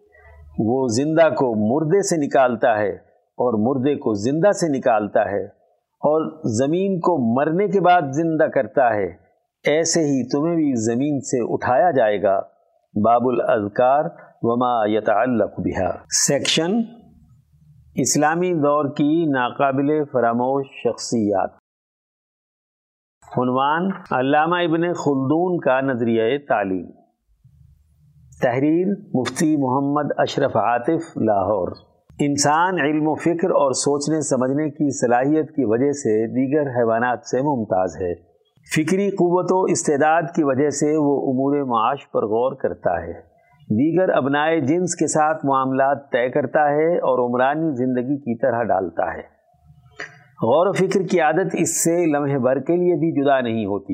وہ زندہ کو مردے سے نکالتا ہے اور مردے کو زندہ سے نکالتا ہے اور زمین کو مرنے کے بعد زندہ کرتا ہے۔ ایسے ہی تمہیں بھی زمین سے اٹھایا جائے گا۔ باب الاذکار وما یتعلق بها سیکشن اسلامی دور کی ناقابل فراموش شخصیات۔ عنوان علامہ ابن خلدون کا نظریہ تعلیم۔ تحریر مفتی محمد اشرف عاطف، لاہور۔ انسان علم و فکر اور سوچنے، سمجھنے کی صلاحیت کی وجہ سے دیگر حیوانات سے ممتاز ہے۔ فکری قوت و استعداد کی وجہ سے وہ امور معاش پر غور کرتا ہے۔ دیگر ابنائے جنس کے ساتھ معاملات طے کرتا ہے اور عمرانی زندگی کی طرح ڈالتا ہے۔ غور و فکر کی عادت اس سے لمحے بھر کے لیے بھی جدا نہیں ہوتی۔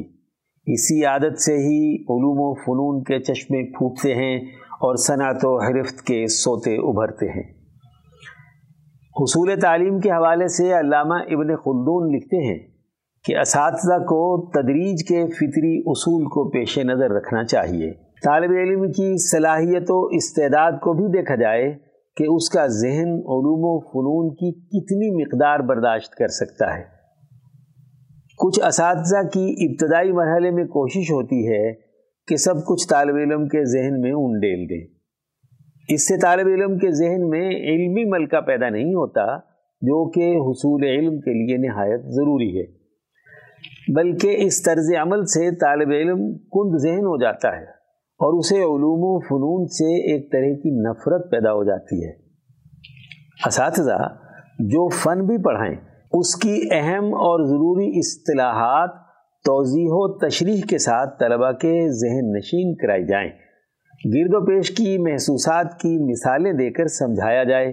اسی عادت سے ہی علوم و فنون کے چشمے پھوٹتے ہیں اور صنعت و حرفت کے سوتے ابھرتے ہیں۔ حصول تعلیم کے حوالے سے علامہ ابن خلدون لکھتے ہیں کہ اساتذہ کو تدریج کے فطری اصول کو پیش نظر رکھنا چاہیے۔ طالب علم کی صلاحیت و استعداد کو بھی دیکھا جائے کہ اس کا ذہن علوم و فنون کی کتنی مقدار برداشت کر سکتا ہے۔ کچھ اساتذہ کی ابتدائی مرحلے میں کوشش ہوتی ہے کہ سب کچھ طالب علم کے ذہن میں انڈیل دیں۔ اس سے طالب علم کے ذہن میں علمی ملکہ پیدا نہیں ہوتا، جو کہ حصول علم کے لیے نہایت ضروری ہے۔ بلکہ اس طرز عمل سے طالب علم کند ذہن ہو جاتا ہے۔ اور اسے علوم و فنون سے ایک طرح کی نفرت پیدا ہو جاتی ہے۔ اساتذہ، جو فن بھی پڑھائیں، اس کی اہم اور ضروری اصطلاحات توضیح و تشریح کے ساتھ طلبہ کے ذہن نشین کرائی جائیں۔ گرد و پیش کی محسوسات کی مثالیں دے کر سمجھایا جائے۔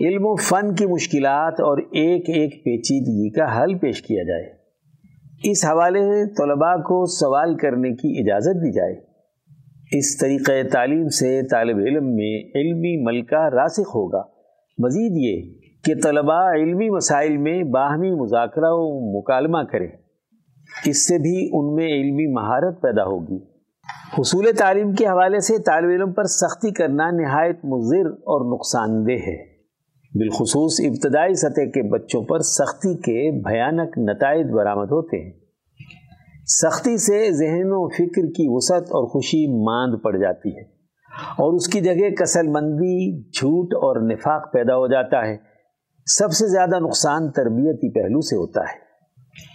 علم و فن کی مشکلات اور ایک ایک پیچیدگی کا حل پیش کیا جائے۔ اس حوالے سے طلباء کو سوال کرنے کی اجازت دی جائے۔ اس طریقہ تعلیم سے طالب علم میں علمی ملکہ راسخ ہوگا۔ مزید یہ کہ طلباء علمی مسائل میں باہمی مذاکرہ و مکالمہ کریں۔ اس سے بھی ان میں علمی مہارت پیدا ہوگی۔ حصول تعلیم کے حوالے سے طالب علم پر سختی کرنا نہایت مضر اور نقصان دہ ہے۔ بالخصوص ابتدائی سطح کے بچوں پر سختی کے بھیانک نتائج برآمد ہوتے ہیں۔ سختی سے ذہن و فکر کی وسعت اور خوشی ماند پڑ جاتی ہے اور اس کی جگہ کسل مندی جھوٹ اور نفاق پیدا ہو جاتا ہے۔ سب سے زیادہ نقصان تربیتی پہلو سے ہوتا ہے۔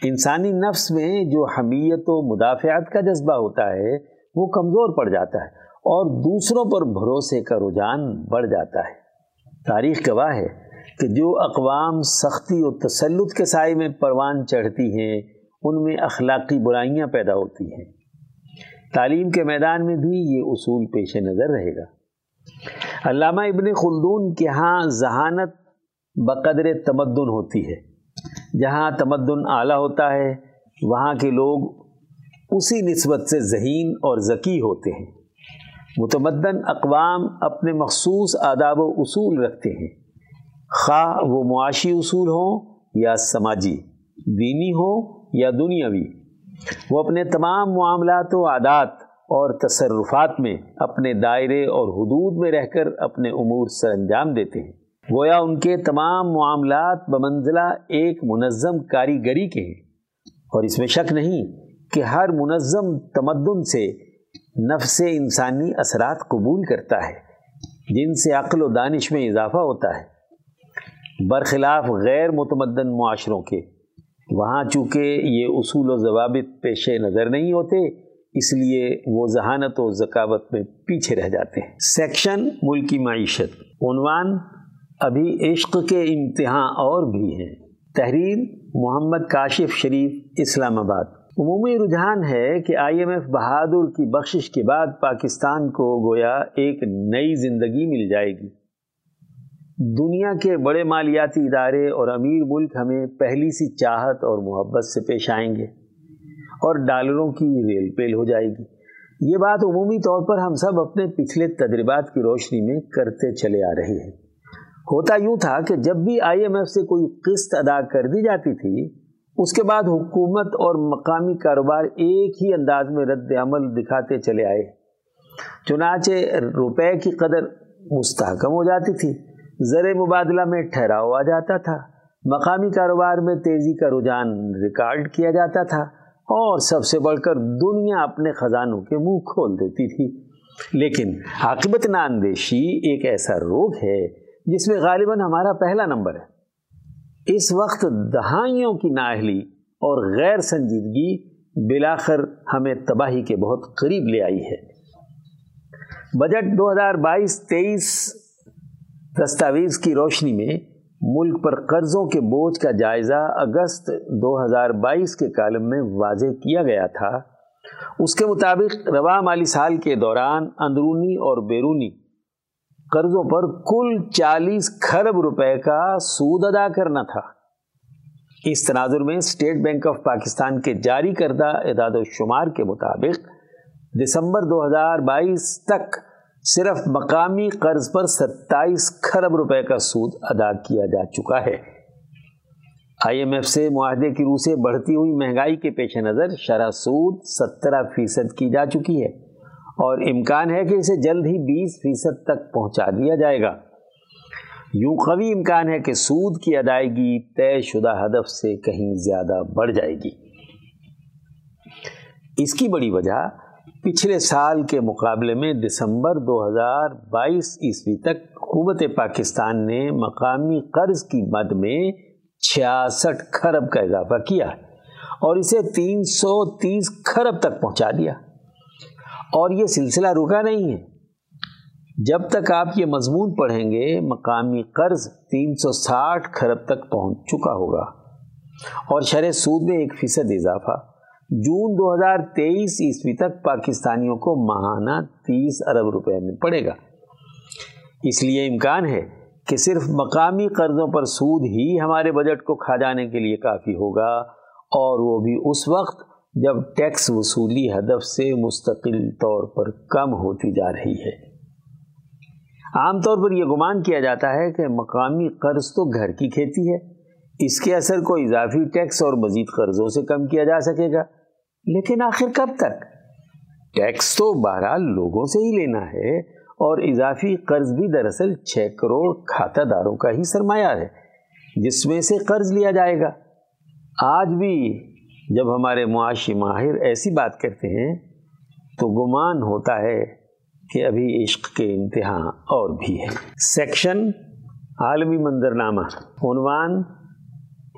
انسانی نفس میں جو حمیت و مدافعت کا جذبہ ہوتا ہے، وہ کمزور پڑ جاتا ہے اور دوسروں پر بھروسے کا رجحان بڑھ جاتا ہے۔ تاریخ گواہ ہے کہ جو اقوام سختی و تسلط کے سائے میں پروان چڑھتی ہیں ان میں اخلاقی برائیاں پیدا ہوتی ہیں۔ تعلیم کے میدان میں بھی یہ اصول پیش نظر رہے گا۔ علامہ ابن خلدون کے ہاں ذہانت بقدر تمدن ہوتی ہے۔ جہاں تمدن اعلیٰ ہوتا ہے، وہاں کے لوگ اسی نسبت سے ذہین اور ذکی ہوتے ہیں۔ متمدن اقوام اپنے مخصوص آداب و اصول رکھتے ہیں۔ خواہ وہ معاشی اصول ہوں یا سماجی، دینی ہوں یا دنیاوی، وہ اپنے تمام معاملات و عادات اور تصرفات میں اپنے دائرے اور حدود میں رہ کر اپنے امور سر انجام دیتے ہیں۔ گویا ان کے تمام معاملات بمنزلہ ایک منظم کاریگری کے ہیں۔ اور اس میں شک نہیں کہ ہر منظم تمدن سے نفس انسانی اثرات قبول کرتا ہے، جن سے عقل و دانش میں اضافہ ہوتا ہے۔ برخلاف غیر متمدن معاشروں کے وہاں چونکہ یہ اصول و ضوابط پیش نظر نہیں ہوتے، اس لیے وہ ذہانت و ذکاوت میں پیچھے رہ جاتے ہیں۔ سیکشن ملکی معیشت۔ عنوان ابھی عشق کے امتحان اور بھی ہیں۔ تحریر محمد کاشف شریف، اسلام آباد۔ عمومی رجحان ہے کہ آئی ایم ایف بہادر کی بخشش کے بعد پاکستان کو گویا ایک نئی زندگی مل جائے گی۔ دنیا کے بڑے مالیاتی ادارے اور امیر ملک ہمیں پہلی سی چاہت اور محبت سے پیش آئیں گے اور ڈالروں کی ریل پیل ہو جائے گی۔ یہ بات عمومی طور پر ہم سب اپنے پچھلے تجربات کی روشنی میں کرتے چلے آ رہے ہیں۔ ہوتا یوں تھا کہ جب بھی آئی ایم ایف سے کوئی قسط ادا کر دی جاتی تھی، اس کے بعد حکومت اور مقامی کاروبار ایک ہی انداز میں رد عمل دکھاتے چلے آئے۔ چنانچہ روپے کی قدر مستحکم ہو جاتی تھی۔ زر مبادلہ میں ٹھہراؤ آ جاتا تھا۔ مقامی کاروبار میں تیزی کا رجحان ریکارڈ کیا جاتا تھا اور سب سے بڑھ کر دنیا اپنے خزانوں کے منہ کھول دیتی تھی۔ لیکن عاقبت ناندیشی ایک ایسا روگ ہے جس میں غالباً ہمارا پہلا نمبر ہے۔ اس وقت دہائیوں کی نااہلی اور غیر سنجیدگی بلاخر ہمیں تباہی کے بہت قریب لے آئی ہے۔ بجٹ دو ہزار بائیس تیئیس دستاویز کی روشنی میں ملک پر قرضوں کے بوجھ کا جائزہ اگست دو ہزار بائیس کے کالم میں واضح کیا گیا تھا۔ اس کے مطابق روا مالی سال کے دوران اندرونی اور بیرونی قرضوں پر کل چالیس کھرب روپے کا سود ادا کرنا تھا۔ اس تناظر میں اسٹیٹ بینک آف پاکستان کے جاری کردہ اعداد و شمار کے مطابق دسمبر دو ہزار بائیس تک صرف مقامی قرض پر ستائیس کھرب روپے کا سود ادا کیا جا چکا ہے۔ آئی ایم ایف سے معاہدے کی روح سے بڑھتی ہوئی مہنگائی کے پیش نظر شرح سود سترہ فیصد کی جا چکی ہے اور امکان ہے کہ اسے جلد ہی بیس فیصد تک پہنچا دیا جائے گا۔ یوں قوی امکان ہے کہ سود کی ادائیگی طے شدہ ہدف سے کہیں زیادہ بڑھ جائے گی۔ اس کی بڑی وجہ پچھلے سال کے مقابلے میں دسمبر دو ہزار بائیس عیسوی تک حکومت پاکستان نے مقامی قرض کی مد میں چھیاسٹھ کھرب کا اضافہ کیا اور اسے تین سو تیس کھرب تک پہنچا دیا۔ اور یہ سلسلہ رکا نہیں ہے۔ جب تک آپ یہ مضمون پڑھیں گے، مقامی قرض تین سو ساٹھ کھرب تک پہنچ چکا ہوگا۔ اور شرح سود میں ایک فیصد اضافہ۔ جون دو ہزار تیئیس عیسوی تک پاکستانیوں کو ماہانہ تیس ارب روپے میں پڑے گا۔ اس لیے امکان ہے کہ صرف مقامی قرضوں پر سود ہی ہمارے بجٹ کو کھا جانے کے لیے کافی ہوگا، اور وہ بھی اس وقت جب ٹیکس وصولی ہدف سے مستقل طور پر کم ہوتی جا رہی ہے۔ عام طور پر یہ گمان کیا جاتا ہے کہ مقامی قرض تو گھر کی کھیتی ہے، اس کے اثر کو اضافی ٹیکس اور مزید قرضوں سے کم کیا جا سکے گا۔ لیکن آخر کب تک؟ ٹیکس تو بہرحال لوگوں سے ہی لینا ہے اور اضافی قرض بھی دراصل چھ کروڑ کھاتہ داروں کا ہی سرمایہ ہے۔ جس میں سے قرض لیا جائے گا۔ آج بھی جب ہمارے معاشی ماہر ایسی بات کرتے ہیں، تو گمان ہوتا ہے کہ ابھی عشق کے انتہا اور بھی ہے۔ سیکشن، عالمی منظرنامہ۔ عنوان،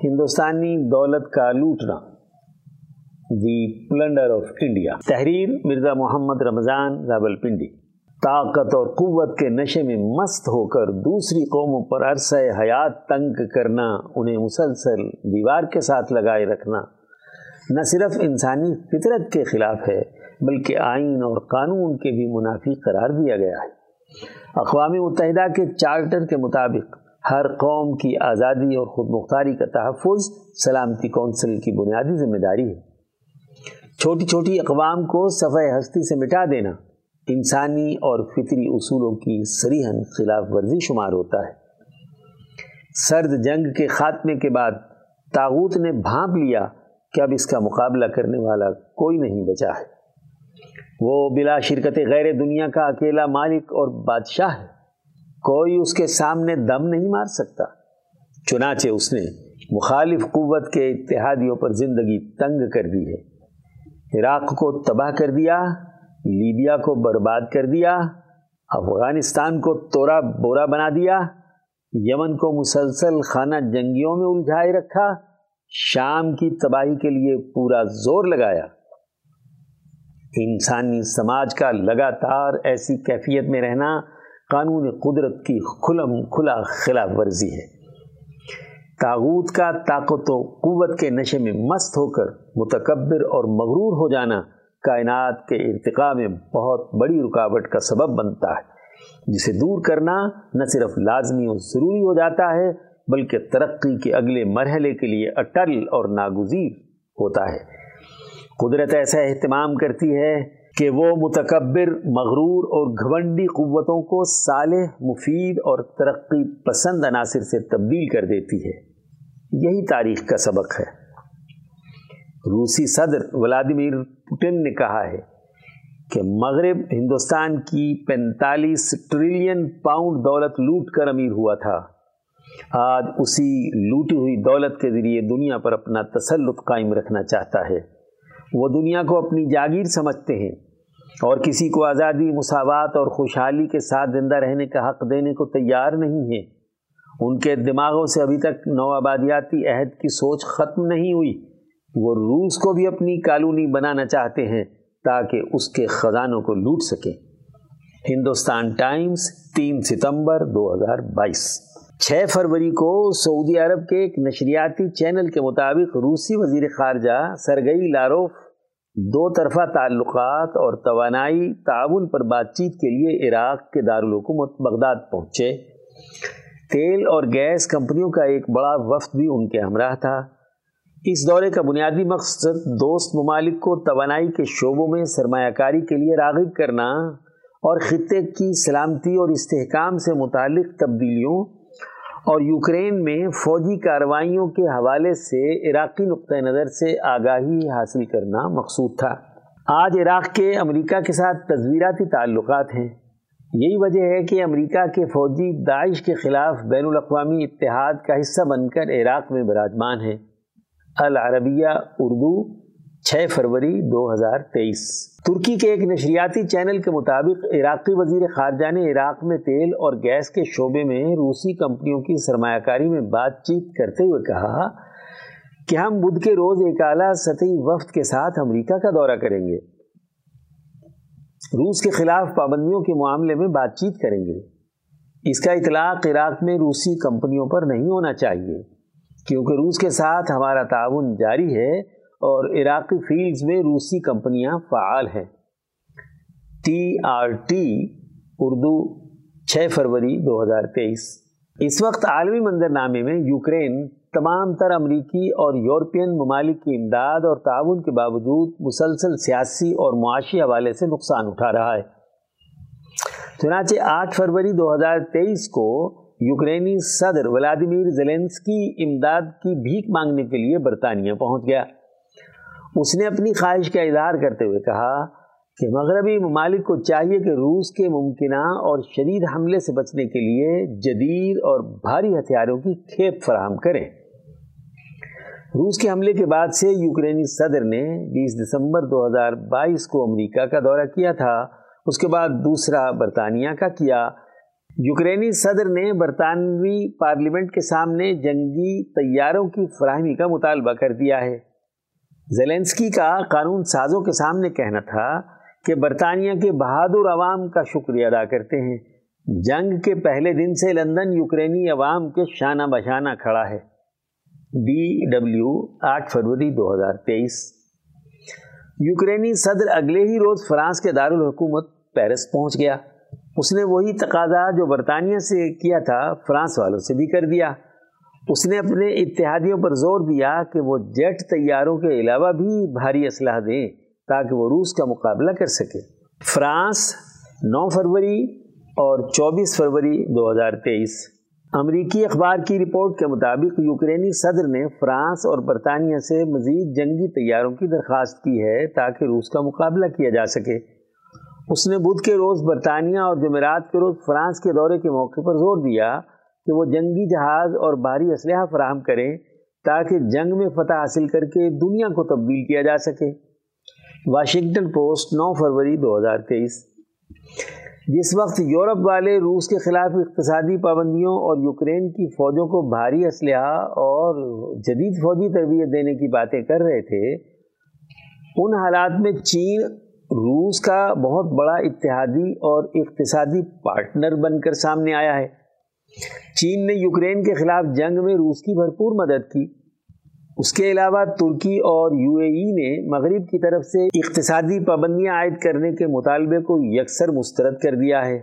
ہندوستانی دولت کا لوٹنا۔ The plunder of India. تحریر مرزا محمد رمضان رابل پنڈی طاقت اور قوت کے نشے میں مست ہو کر دوسری قوموں پر عرصہ حیات تنگ کرنا، انہیں مسلسل دیوار کے ساتھ لگائے رکھنا نہ صرف انسانی فطرت کے خلاف ہے، بلکہ آئین اور قانون کے بھی منافی قرار دیا گیا ہے۔ اقوام متحدہ کے چارٹر کے مطابق، ہر قوم کی آزادی اور خود مختاری کا تحفظ سلامتی کونسل کی بنیادی ذمہ داری ہے۔ چھوٹی چھوٹی اقوام کو صفحہ ہستی سے مٹا دینا انسانی اور فطری اصولوں کی سریحن خلاف ورزی شمار ہوتا ہے۔ سرد جنگ کے خاتمے کے بعد تاغوت نے بھانپ لیا کہ اب اس کا مقابلہ کرنے والا کوئی نہیں بچا ہے۔ وہ بلا شرکت غیر دنیا کا اکیلا مالک اور بادشاہ ہے۔ کوئی اس کے سامنے دم نہیں مار سکتا۔ چنانچہ اس نے مخالف قوت کے اتحادیوں پر زندگی تنگ کر دی ہے۔ عراق کو تباہ کر دیا، لیبیا کو برباد کر دیا، افغانستان کو تورا بورا بنا دیا، یمن کو مسلسل خانہ جنگیوں میں الجھائے رکھا، شام کی تباہی کے لیے پورا زور لگایا۔ انسانی سماج کا لگاتار ایسی کیفیت میں رہنا قانون قدرت کی کھلم کھلا خلاف ورزی ہے۔ تاغوت کا طاقت و قوت کے نشے میں مست ہو کر متکبر اور مغرور ہو جانا کائنات کے ارتقاء میں بہت بڑی رکاوٹ کا سبب بنتا ہے۔ جسے دور کرنا نہ صرف لازمی اور ضروری ہو جاتا ہے، بلکہ ترقی کے اگلے مرحلے کے لیے اٹل اور ناگزیر ہوتا ہے۔ قدرت ایسا اہتمام کرتی ہے کہ وہ متکبر، مغرور اور گھونڈی قوتوں کو صالح، مفید اور ترقی پسند عناصر سے تبدیل کر دیتی ہے۔ یہی تاریخ کا سبق ہے۔ روسی صدر ولادیمیر پوٹن نے کہا ہے کہ مغرب ہندوستان کی پینتالیس ٹریلین پاؤنڈ دولت لوٹ کر امیر ہوا تھا۔ آج اسی لوٹی ہوئی دولت کے ذریعے دنیا پر اپنا تسلط قائم رکھنا چاہتا ہے۔ وہ دنیا کو اپنی جاگیر سمجھتے ہیں اور کسی کو آزادی، مساوات اور خوشحالی کے ساتھ زندہ رہنے کا حق دینے کو تیار نہیں ہے ان کے دماغوں سے ابھی تک نو آبادیاتی عہد کی سوچ ختم نہیں ہوئی۔ وہ روس کو بھی اپنی کالونی بنانا چاہتے ہیں تاکہ اس کے خزانوں کو لوٹ سکیں۔ ہندوستان ٹائمز، تین ستمبر دو ہزار بائیس۔ چھ فروری کو سعودی عرب کے ایک نشریاتی چینل کے مطابق روسی وزیر خارجہ سرگئی لاروف دو طرفہ تعلقات اور توانائی تعاون پر بات چیت کے لیے عراق کے دارالحکومت بغداد پہنچے۔ تیل اور گیس کمپنیوں کا ایک بڑا وفد بھی ان کے ہمراہ تھا۔ اس دورے کا بنیادی مقصد دوست ممالک کو توانائی کے شعبوں میں سرمایہ کاری کے لیے راغب کرنا اور خطے کی سلامتی اور استحکام سے متعلق تبدیلیوں اور یوکرین میں فوجی کارروائیوں کے حوالے سے عراقی نقطۂ نظر سے آگاہی حاصل کرنا مقصود تھا۔ آج عراق کے امریکہ کے ساتھ تصویراتی تعلقات ہیں۔ یہی وجہ ہے کہ امریکہ کے فوجی داعش کے خلاف بین الاقوامی اتحاد کا حصہ بن کر عراق میں براجمان ہیں۔ العربیہ، اردو چھ فروری دو ہزار تیئیس۔ ترکی کے ایک نشریاتی چینل کے مطابق عراقی وزیر خارجہ نے عراق میں تیل اور گیس کے شعبے میں روسی کمپنیوں کی سرمایہ کاری میں بات چیت کرتے ہوئے کہا کہ ہم بدھ کے روز ایک اعلیٰ سطحی وفد کے ساتھ امریکہ کا دورہ کریں گے۔ روس کے خلاف پابندیوں کے معاملے میں بات چیت کریں گے۔ اس کا اطلاق عراق میں روسی کمپنیوں پر نہیں ہونا چاہیے، کیونکہ روس کے ساتھ ہمارا تعاون جاری ہے۔ اور عراقی فیلڈز میں روسی کمپنیاں فعال ہیں۔ ٹی آر ٹی، اردو، چھ فروری دو ہزار تیئیس۔ اس وقت عالمی منظر نامے میں یوکرین، تمام تر امریکی اور یورپین ممالک کی امداد اور تعاون کے باوجود مسلسل سیاسی اور معاشی حوالے سے نقصان اٹھا رہا ہے۔ چنانچہ آٹھ فروری دو ہزار تیئیس کو یوکرینی صدر ولادیمیر زیلنس کی امداد کی بھیک مانگنے کے لیے برطانیہ پہنچ گیا۔ اس نے اپنی خواہش کا اظہار کرتے ہوئے کہا کہ مغربی ممالک کو چاہیے کہ روس کے ممکنہ اور شدید حملے سے بچنے کے لیے جدید اور بھاری ہتھیاروں کی کھیپ فراہم کریں۔ روس کے حملے کے بعد سے یوکرینی صدر نے بیس دسمبر دو ہزار بائیس کو امریکہ کا دورہ کیا تھا۔ اس کے بعد دوسرا برطانیہ کا کیا۔ یوکرینی صدر نے برطانوی پارلیمنٹ کے سامنے جنگی طیاروں کی فراہمی کا مطالبہ کر دیا ہے۔ زیلنسکی کا قانون سازوں کے سامنے کہنا تھا کہ برطانیہ کے بہادر عوام کا شکریہ ادا کرتے ہیں۔ جنگ کے پہلے دن سے لندن یوکرینی عوام کے شانہ بشانہ کھڑا ہے۔ ڈی ڈبلیو آٹھ فروری دو ہزار تیئیس۔ یوکرینی صدر اگلے ہی روز فرانس کے دارالحکومت پیرس پہنچ گیا۔ اس نے وہی تقاضا جو برطانیہ سے کیا تھا، فرانس والوں سے بھی کر دیا۔ اس نے اپنے اتحادیوں پر زور دیا کہ وہ جیٹ طیاروں کے علاوہ بھی بھاری اسلحہ دیں تاکہ وہ روس کا مقابلہ کر سکے۔ فرانس، نو فروری اور چوبیس فروری دو ہزار تیئیس۔ امریکی اخبار کی رپورٹ کے مطابق یوکرینی صدر نے فرانس اور برطانیہ سے مزید جنگی طیاروں کی درخواست کی ہے تاکہ روس کا مقابلہ کیا جا سکے۔ اس نے بدھ کے روز برطانیہ اور جمعرات کے روز فرانس کے دورے کے موقع پر زور دیا کہ وہ جنگی جہاز اور بھاری اسلحہ فراہم کریں تاکہ جنگ میں فتح حاصل کر کے دنیا کو تبدیل کیا جا سکے۔ واشنگٹن پوسٹ، نو فروری دو ہزار تیئیس۔ جس وقت یورپ والے روس کے خلاف اقتصادی پابندیوں اور یوکرین کی فوجوں کو بھاری اسلحہ اور جدید فوجی تربیت دینے کی باتیں کر رہے تھے، ان حالات میں چین، روس کا بہت بڑا اتحادی اور اقتصادی پارٹنر بن کر سامنے آیا ہے۔ چین نے یوکرین کے خلاف جنگ میں روس کی بھرپور مدد کی۔ اس کے علاوہ ترکی اور یو اے ای نے مغرب کی طرف سے اقتصادی پابندیاں عائد کرنے کے مطالبے کو یکسر مسترد کر دیا ہے۔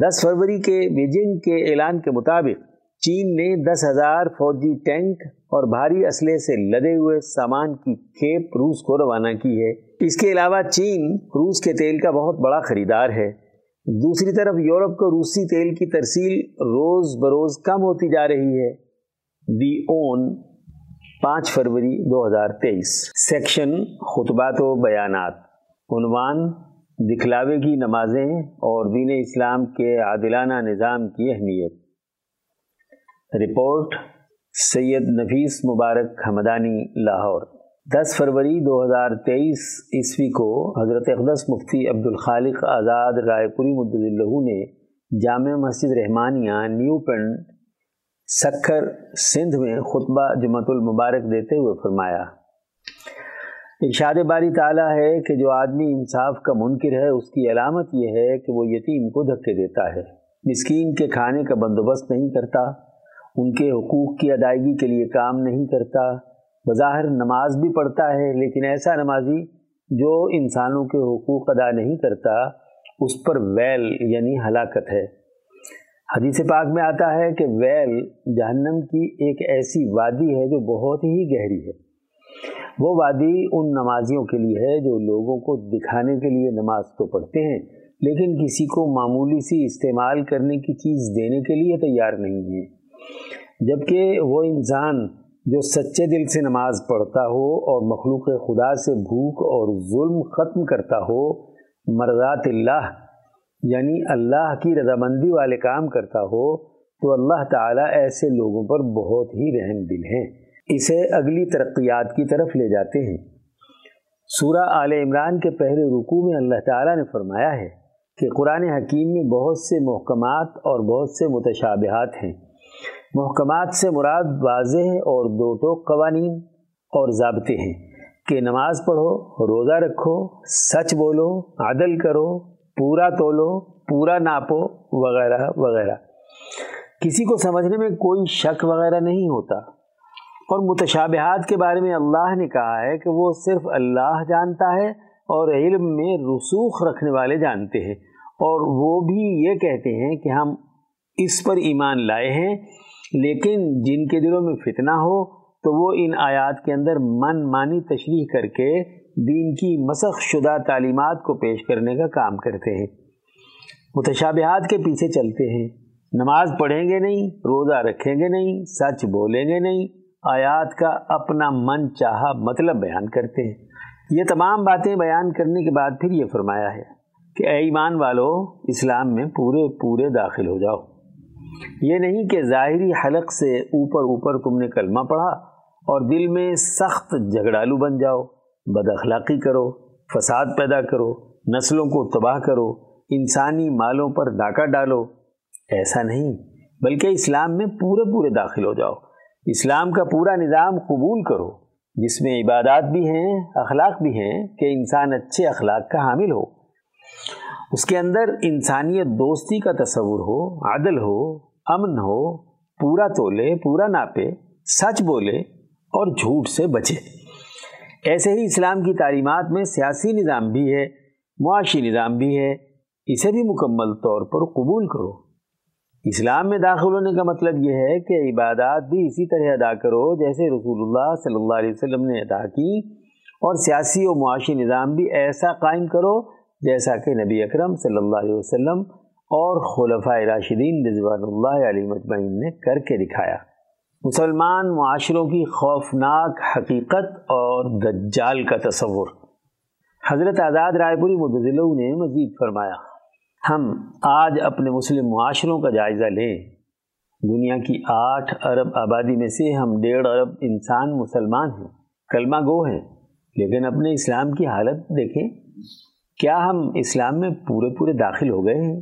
دس فروری کے بیجنگ کے اعلان کے مطابق، چین نے دس ہزار فوجی ٹینک اور بھاری اسلحے سے لدے ہوئے سامان کی کھیپ روس کو روانہ کی ہے۔ اس کے علاوہ چین روس کے تیل کا بہت بڑا خریدار ہے۔ دوسری طرف یورپ کو روسی تیل کی ترسیل روز بروز کم ہوتی جا رہی ہے۔ دی اون، پانچ فروری دو ہزار تیئیس۔ سیکشن خطبات و بیانات۔ عنوان، دکھلاوے کی نمازیں اور دین اسلام کے عادلانہ نظام کی اہمیت۔ رپورٹ، سید نفیس مبارک حمدانی، لاہور۔ دس فروری دو ہزار تیئیس عیسوی کو حضرت اقدس مفتی عبد الخالق آزاد رائے پوری اللہ نے جامع مسجد رحمانیہ نیو پنڈ سکھر سندھ میں خطبہ جمعۃ المبارک دیتے ہوئے فرمایا۔ ارشاد باری تعالیٰ ہے کہ جو آدمی انصاف کا منکر ہے، اس کی علامت یہ ہے کہ وہ یتیم کو دھکے دیتا ہے۔ مسکین کے کھانے کا بندوبست نہیں کرتا، ان کے حقوق کی ادائیگی کے لیے کام نہیں کرتا بظاہر نماز بھی پڑھتا ہے، لیکن ایسا نمازی جو انسانوں کے حقوق ادا نہیں کرتا، اس پر ویل یعنی ہلاکت ہے۔ حدیث پاک میں آتا ہے کہ ویل جہنم کی ایک ایسی وادی ہے جو بہت ہی گہری ہے۔ وہ وادی ان نمازیوں کے لیے ہے جو لوگوں کو دکھانے کے لیے نماز تو پڑھتے ہیں، لیکن کسی کو معمولی سی استعمال کرنے کی چیز دینے کے لیے تیار نہیں ہیں جبکہ وہ انسان جو سچے دل سے نماز پڑھتا ہو اور مخلوق خدا سے بھوک اور ظلم ختم کرتا ہو، مرضات اللہ یعنی اللہ کی رضامندی والے کام کرتا ہو، تو اللہ تعالیٰ ایسے لوگوں پر بہت ہی رحم دل ہیں۔ اسے اگلی ترقیات کی طرف لے جاتے ہیں۔ سورہ آل عمران کے پہلے رکوع میں اللہ تعالیٰ نے فرمایا ہے کہ قرآن حکیم میں بہت سے محکمات اور بہت سے متشابہات ہیں۔ محکمات سے مراد واضح اور دو ٹوک قوانین اور ضابطے ہیں کہ نماز پڑھو، روزہ رکھو، سچ بولو، عدل کرو، پورا تولو، پورا ناپو، وغیرہ وغیرہ۔ کسی کو سمجھنے میں کوئی شک وغیرہ نہیں ہوتا۔ اور متشابہات کے بارے میں اللہ نے کہا ہے کہ وہ صرف اللہ جانتا ہے اور علم میں رسوخ رکھنے والے جانتے ہیں۔ اور وہ بھی یہ کہتے ہیں کہ ہم اس پر ایمان لائے ہیں لیکن جن کے دلوں میں فتنہ ہو تو وہ ان آیات کے اندر من مانی تشریح کر کے دین کی مسخ شدہ تعلیمات کو پیش کرنے کا کام کرتے ہیں۔ متشابہات کے پیچھے چلتے ہیں۔ نماز پڑھیں گے نہیں، روزہ رکھیں گے نہیں، سچ بولیں گے نہیں۔ آیات کا اپنا من چاہا مطلب بیان کرتے ہیں۔ یہ تمام باتیں بیان کرنے کے بعد پھر یہ فرمایا ہے کہ اے ایمان والو، اسلام میں پورے پورے داخل ہو جاؤ۔ یہ نہیں کہ ظاہری حلق سے اوپر اوپر تم نے کلمہ پڑھا اور دل میں سخت جھگڑالو بن جاؤ، بد اخلاقی کرو، فساد پیدا کرو، نسلوں کو تباہ کرو، انسانی مالوں پر ڈاکہ ڈالو۔ ایسا نہیں، بلکہ اسلام میں پورے پورے داخل ہو جاؤ۔ اسلام کا پورا نظام قبول کرو۔ جس میں عبادات بھی ہیں، اخلاق بھی ہیں، کہ انسان اچھے اخلاق کا حامل ہو۔ اس کے اندر انسانیت دوستی کا تصور ہو، عدل ہو، امن ہو، پورا تولے، پورا ناپے، سچ بولے اور جھوٹ سے بچے۔ ایسے ہی اسلام کی تعلیمات میں سیاسی نظام بھی ہے، معاشی نظام بھی ہے۔ اسے بھی مکمل طور پر قبول کرو۔ اسلام میں داخل ہونے کا مطلب یہ ہے کہ عبادات بھی اسی طرح ادا کرو جیسے رسول اللہ صلی اللہ علیہ وسلم نے ادا کی اور سیاسی و معاشی نظام بھی ایسا قائم کرو جیسا کہ نبی اکرم صلی اللہ علیہ وسلم اور خلفۂ راشدین رضوان اللہ علیہ مجمعین نے کر کے دکھایا۔ مسلمان معاشروں کی خوفناک حقیقت اور دجال کا تصور۔ حضرت آزاد رائے پوری مدضلوں نے مزید فرمایا، ہم آج اپنے مسلم معاشروں کا جائزہ لیں۔ دنیا کی آٹھ ارب آبادی میں سے ہم ڈیڑھ ارب انسان مسلمان ہیں، کلمہ گو ہیں، لیکن اپنے اسلام کی حالت دیکھیں۔ کیا ہم اسلام میں پورے پورے داخل ہو گئے ہیں؟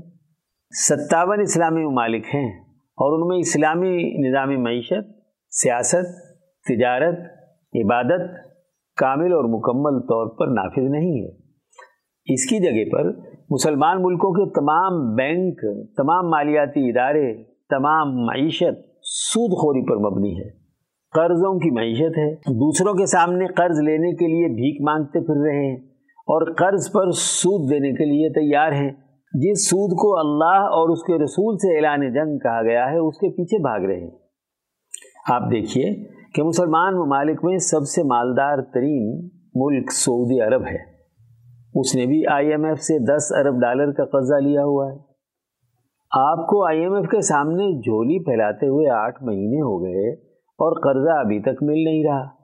ستاون اسلامی ممالک ہیں اور ان میں اسلامی نظامی معیشت، سیاست، تجارت، عبادت کامل اور مکمل طور پر نافذ نہیں ہے۔ اس کی جگہ پر مسلمان ملکوں کے تمام بینک، تمام مالیاتی ادارے، تمام معیشت سود خوری پر مبنی ہے۔ قرضوں کی معیشت ہے۔ دوسروں کے سامنے قرض لینے کے لیے بھیک مانگتے پھر رہے ہیں۔ اور قرض پر سود دینے کے لیے تیار ہیں۔ جس سود کو اللہ اور اس کے رسول سے اعلان جنگ کہا گیا ہے، اس کے پیچھے بھاگ رہے ہیں۔ آپ دیکھیے کہ مسلمان ممالک میں سب سے مالدار ترین ملک سعودی عرب ہے۔ اس نے بھی آئی ایم ایف سے دس ارب ڈالر کا قرضہ لیا ہوا ہے۔ آپ کو آئی ایم ایف کے سامنے جھولی پھیلاتے ہوئے آٹھ مہینے ہو گئے اور قرضہ ابھی تک مل نہیں رہا۔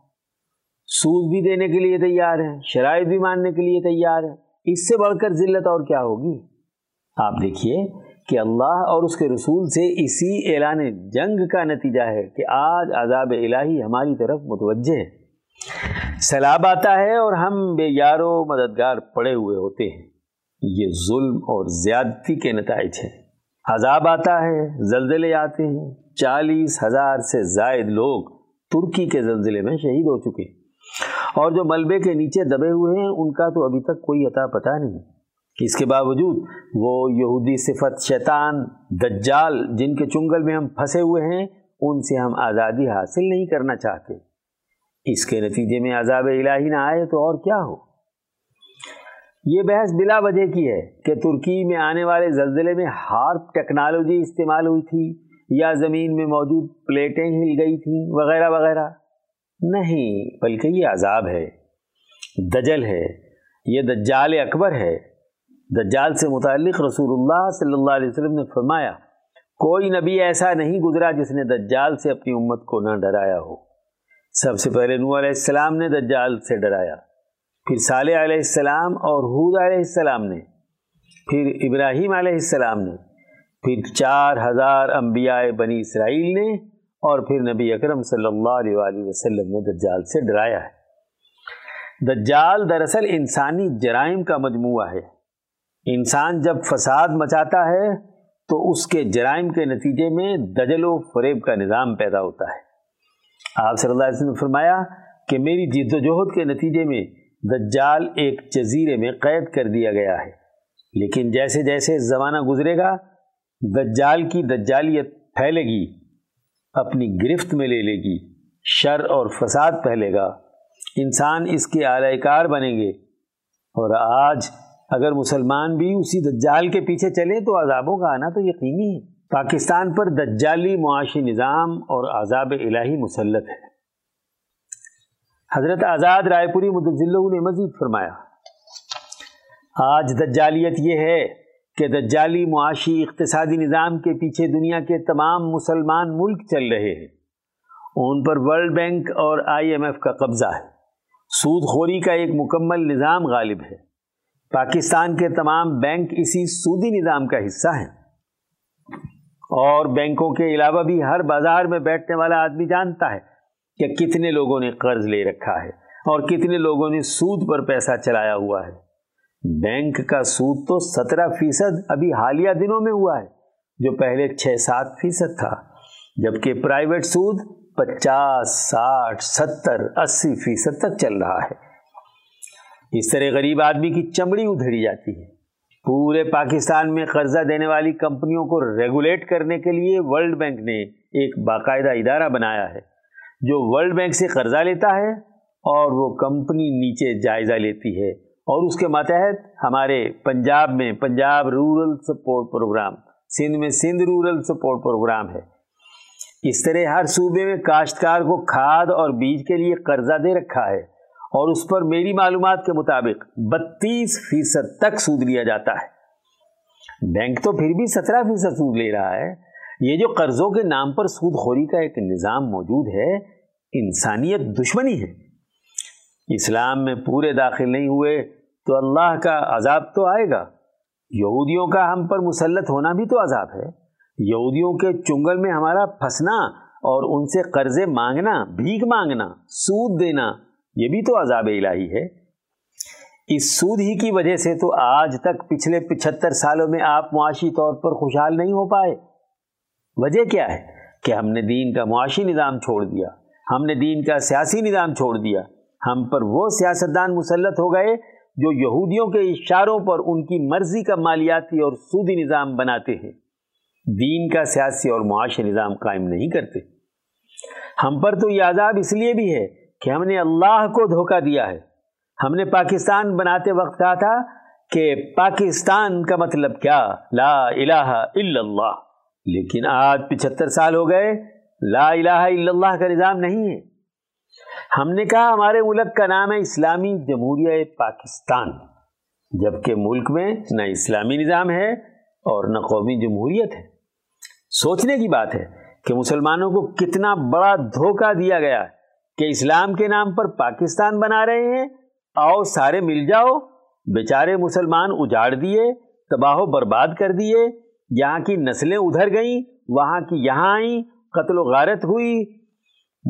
سود بھی دینے کے لیے تیار ہے شرائط بھی ماننے کے لیے تیار ہے اس سے بڑھ کر ذلت اور کیا ہوگی؟ آپ دیکھیے کہ اللہ اور اس کے رسول سے اسی اعلان جنگ کا نتیجہ ہے کہ آج عذاب الہی ہماری طرف متوجہ ہے سیلاب آتا ہے اور ہم بے یار و مددگار پڑے ہوئے ہوتے ہیں۔ یہ ظلم اور زیادتی کے نتائج ہیں۔ عذاب آتا ہے، زلزلے آتے ہیں۔ چالیس ہزار سے زائد لوگ ترکی کے زلزلے میں شہید ہو چکے ہیں۔ اور جو ملبے کے نیچے دبے ہوئے ہیں، ان کا تو ابھی تک کوئی عطا پتہ نہیں۔ اس کے باوجود وہ یہودی صفت شیطان، دجال جن کے چنگل میں ہم پھنسے ہوئے ہیں، ان سے ہم آزادی حاصل نہیں کرنا چاہتے۔ اس کے نتیجے میں عذاب الہی نہ آئے تو اور کیا ہو؟ یہ بحث بلا وجہ کی ہے کہ ترکی میں آنے والے زلزلے میں ہارپ ٹیکنالوجی استعمال ہوئی تھی یا زمین میں موجود پلیٹیں ہل گئی تھیں، وغیرہ وغیرہ۔ نہیں، بلکہ یہ عذاب ہے۔ دجل ہے، یہ دجال اکبر ہے۔ دجال سے متعلق رسول اللہ صلی اللہ علیہ وسلم نے فرمایا، کوئی نبی ایسا نہیں گزرا جس نے دجال سے اپنی امت کو نہ ڈرایا ہو۔ سب سے پہلے نو علیہ السلام نے دجال سے ڈرایا۔ پھر صالح علیہ السلام اور حود علیہ السلام نے۔ پھر ابراہیم علیہ السلام نے۔ پھر چار ہزار انبیاء بنی اسرائیل نے۔ اور پھر نبی اکرم صلی اللہ علیہ وآلہ وسلم نے دجال سے ڈرایا ہے۔ دجال دراصل انسانی جرائم کا مجموعہ ہے۔ انسان جب فساد مچاتا ہے تو اس کے جرائم کے نتیجے میں دجل و فریب کا نظام پیدا ہوتا ہے۔ آپ صلی اللہ علیہ وسلم نے فرمایا کہ میری جد و جہد کے نتیجے میں دجال ایک جزیرے میں قید کر دیا گیا ہے۔ لیکن جیسے جیسے زمانہ گزرے گا، دجال کی دجالیت پھیلے گی۔ اپنی گرفت میں لے لے گی۔ شر اور فساد پھیلے گا۔ انسان اس کے اعلی کار بنیں گے۔ اور آج اگر مسلمان بھی اسی دجال کے پیچھے چلے تو عذابوں کا آنا تو یقینی ہے۔ پاکستان پر دجالی معاشی نظام اور عذاب الہی مسلط ہے۔ حضرت آزاد رائے پوری مدلہ نے مزید فرمایا، آج دجالیت یہ ہے کہ دجالی معاشی اقتصادی نظام کے پیچھے دنیا کے تمام مسلمان ملک چل رہے ہیں۔ ان پر ورلڈ بینک اور آئی ایم ایف کا قبضہ ہے۔ سود خوری کا ایک مکمل نظام غالب ہے۔ پاکستان کے تمام بینک اسی سودی نظام کا حصہ ہیں۔ اور بینکوں کے علاوہ بھی ہر بازار میں بیٹھنے والا آدمی جانتا ہے کہ کتنے لوگوں نے قرض لے رکھا ہے اور کتنے لوگوں نے سود پر پیسہ چلایا ہوا ہے۔ بینک کا سود تو سترہ فیصد ابھی حالیہ دنوں میں ہوا ہے، جو پہلے چھ سات فیصد تھا، جبکہ پرائیویٹ سود پچاس، ساٹھ، ستر، اسی فیصد تک چل رہا ہے۔ اس طرح غریب آدمی کی چمڑی ادھیڑی جاتی ہے۔ پورے پاکستان میں قرضہ دینے والی کمپنیوں کو ریگولیٹ کرنے کے لیے ورلڈ بینک نے ایک باقاعدہ ادارہ بنایا ہے، جو ورلڈ بینک سے قرضہ لیتا ہے اور وہ کمپنی نیچے جائزہ لیتی ہے۔ اور اس کے ماتحت ہمارے پنجاب میں Punjab rural support programme, Sindh میں سندھ رورل سپورٹ پروگرام ہے۔ اس طرح ہر صوبے میں کاشتکار کو کھاد اور بیج کے لیے قرضہ دے رکھا ہے اور اس پر میری معلومات کے مطابق بتیس فیصد تک سود لیا جاتا ہے۔ بینک تو پھر بھی سترہ فیصد سود لے رہا ہے۔ یہ جو قرضوں کے نام پر سود خوری کا ایک نظام موجود ہے، انسانیت دشمنی ہے۔ اسلام میں پورے داخل نہیں ہوئے۔ تو اللہ کا عذاب تو آئے گا۔ یہودیوں کا ہم پر مسلط ہونا بھی تو عذاب ہے۔ یہودیوں کے چنگل میں ہمارا پھنسنا اور ان سے قرضے مانگنا، بھیک مانگنا، سود دینا، یہ بھی تو عذاب الہی ہے۔ اس سود ہی کی وجہ سے تو آج تک پچھلے پچہتر سالوں میں آپ معاشی طور پر خوشحال نہیں ہو پائے۔ وجہ کیا ہے؟ کہ ہم نے دین کا معاشی نظام چھوڑ دیا۔ ہم نے دین کا سیاسی نظام چھوڑ دیا۔ ہم پر وہ سیاستدان مسلط ہو گئے جو یہودیوں کے اشاروں پر ان کی مرضی کا مالیاتی اور سودی نظام بناتے ہیں، دین کا سیاسی اور معاشی نظام قائم نہیں کرتے۔ ہم پر تو یہ عذاب اس لیے بھی ہے کہ ہم نے اللہ کو دھوکہ دیا ہے۔ ہم نے پاکستان بناتے وقت کہا تھا کہ پاکستان کا مطلب کیا؟ لا الہ الا اللہ۔ لیکن آج پچہتر سال ہو گئے، لا الہ الا اللہ کا نظام نہیں ہے۔ ہم نے کہا ہمارے ملک کا نام ہے اسلامی جمہوریہ پاکستان، جبکہ ملک میں نہ اسلامی نظام ہے اور نہ قومی جمہوریت ہے۔ سوچنے کی بات ہے کہ مسلمانوں کو کتنا بڑا دھوکہ دیا گیا ہے کہ اسلام کے نام پر پاکستان بنا رہے ہیں۔ آؤ سارے مل جاؤ، بیچارے مسلمان اجاڑ دیے، تباہ و برباد کر دیے۔ یہاں کی نسلیں ادھر گئیں، وہاں کی یہاں آئیں، قتل و غارت ہوئی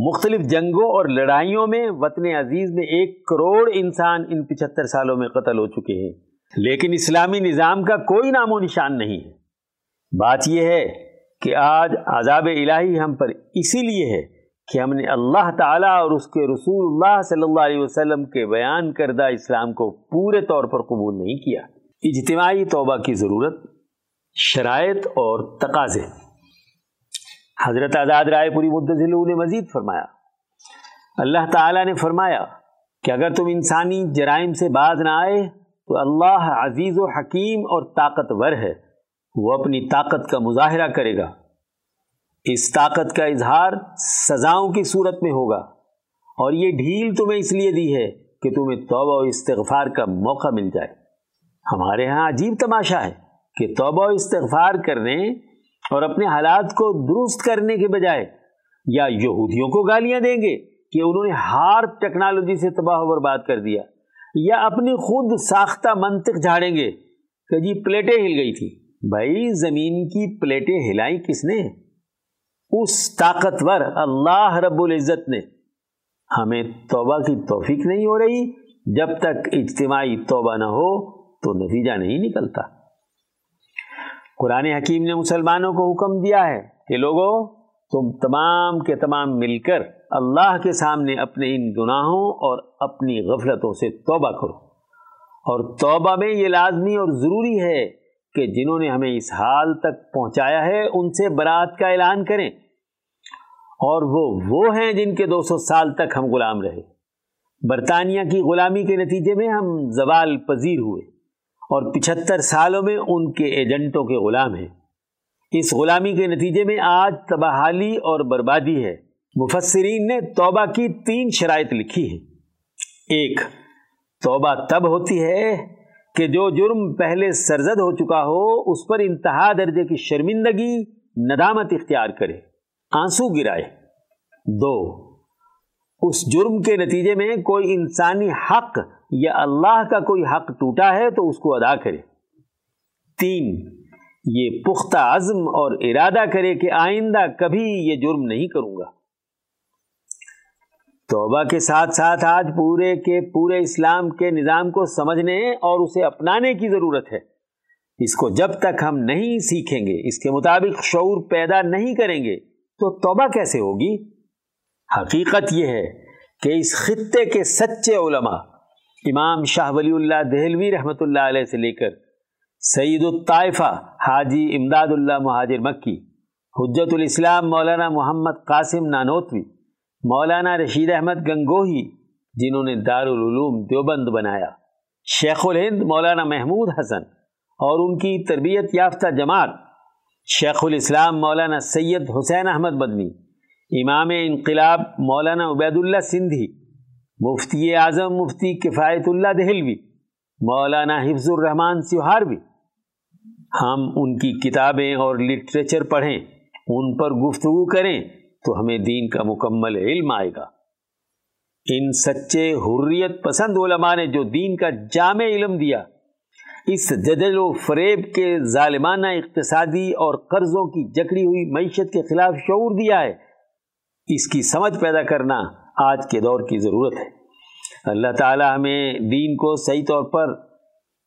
مختلف جنگوں اور لڑائیوں میں وطن عزیز میں ایک کروڑ انسان ان پچہتر سالوں میں قتل ہو چکے ہیں۔ لیکن اسلامی نظام کا کوئی نام و نشان نہیں ہے۔ بات یہ ہے کہ آج عذاب الہی ہم پر اسی لیے ہے کہ ہم نے اللہ تعالیٰ اور اس کے رسول اللہ صلی اللہ علیہ وسلم کے بیان کردہ اسلام کو پورے طور پر قبول نہیں کیا۔ اجتماعی توبہ کی ضرورت، شرائط اور تقاضے۔ حضرت آزاد رائے پوری مدلو نے مزید فرمایا۔ اللہ تعالیٰ نے فرمایا کہ اگر تم انسانی جرائم سے باز نہ آئے تو اللہ عزیز و حکیم اور طاقتور ہے۔ وہ اپنی طاقت کا مظاہرہ کرے گا۔ اس طاقت کا اظہار سزاؤں کی صورت میں ہوگا۔ اور یہ ڈھیل تمہیں اس لیے دی ہے کہ تمہیں توبہ و استغفار کا موقع مل جائے۔ ہمارے ہاں عجیب تماشا ہے کہ توبہ و استغفار کرنے اور اپنے حالات کو درست کرنے کے بجائے یا یہودیوں کو گالیاں دیں گے کہ انہوں نے ہار ٹیکنالوجی سے تباہ و برباد کر دیا، یا اپنی خود ساختہ منطق جھاڑیں گے کہ جی پلیٹیں ہل گئی تھی بھائی، زمین کی پلیٹیں ہلائی کس نے؟ اس طاقتور اللہ رب العزت نے۔ ہمیں توبہ کی توفیق نہیں ہو رہی، جب تک اجتماعی توبہ نہ ہو تو نتیجہ نہیں نکلتا۔ قرآن حکیم نے مسلمانوں کو حکم دیا ہے کہ لوگوں تم تمام کے تمام مل کر اللہ کے سامنے اپنے ان گناہوں اور اپنی غفلتوں سے توبہ کرو۔ اور توبہ میں یہ لازمی اور ضروری ہے کہ جنہوں نے ہمیں اس حال تک پہنچایا ہے، ان سے برات کا اعلان کریں۔ اور وہ وہ ہیں جن کے دو سو سال تک ہم غلام رہے۔ برطانیہ کی غلامی کے نتیجے میں ہم زوال پذیر ہوئے۔ اور پچہتر سالوں میں ان کے ایجنٹوں کے غلام ہیں۔ اس غلامی کے نتیجے میں آج تباہالی اور بربادی ہے۔ مفسرین نے توبہ کی تین شرائط لکھی ہے ایک، توبہ تب ہوتی ہے کہ جو جرم پہلے سرزد ہو چکا ہو، اس پر انتہا درجے کی شرمندگی، ندامت اختیار کرے۔ آنسو گرائے۔ دو اس جرم کے نتیجے میں کوئی انسانی حق یا اللہ کا کوئی حق ٹوٹا ہے تو اس کو ادا کرے۔ تین، یہ پختہ عزم اور ارادہ کرے کہ آئندہ کبھی یہ جرم نہیں کروں گا۔ توبہ کے ساتھ ساتھ آج پورے کے پورے اسلام کے نظام کو سمجھنے اور اسے اپنانے کی ضرورت ہے۔ اس کو جب تک ہم نہیں سیکھیں گے، اس کے مطابق شعور پیدا نہیں کریں گے، تو توبہ کیسے ہوگی؟ حقیقت یہ ہے کہ اس خطے کے سچے علماء، امام شاہ ولی اللہ دہلوی رحمۃ اللہ علیہ سے لے کر سعید الطائفہ حاجی امداد اللہ مہاجر مکی، حجت الاسلام مولانا محمد قاسم نانوتوی، مولانا رشید احمد گنگوہی جنہوں نے دارالعلوم دیوبند بنایا، شیخ الہند مولانا محمود حسن اور ان کی تربیت یافتہ جماعت، شیخ الاسلام مولانا سید حسین احمد بدنی امام انقلاب مولانا عبید اللہ سندھی، مفتی اعظم مفتی کفایت اللہ دہلوی، مولانا حفظ الرحمان سہاروی۔ ہم ان کی کتابیں اور لٹریچر پڑھیں، ان پر گفتگو کریں تو ہمیں دین کا مکمل علم آئے گا۔ ان سچے حریت پسند علماء نے جو دین کا جامع علم دیا، اس جدل و فریب کے ظالمانہ اقتصادی اور قرضوں کی جکڑی ہوئی معیشت کے خلاف شعور دیا ہے اس کی سمجھ پیدا کرنا آج کے دور کی ضرورت ہے۔ اللہ تعالی ہمیں دین کو صحیح طور پر،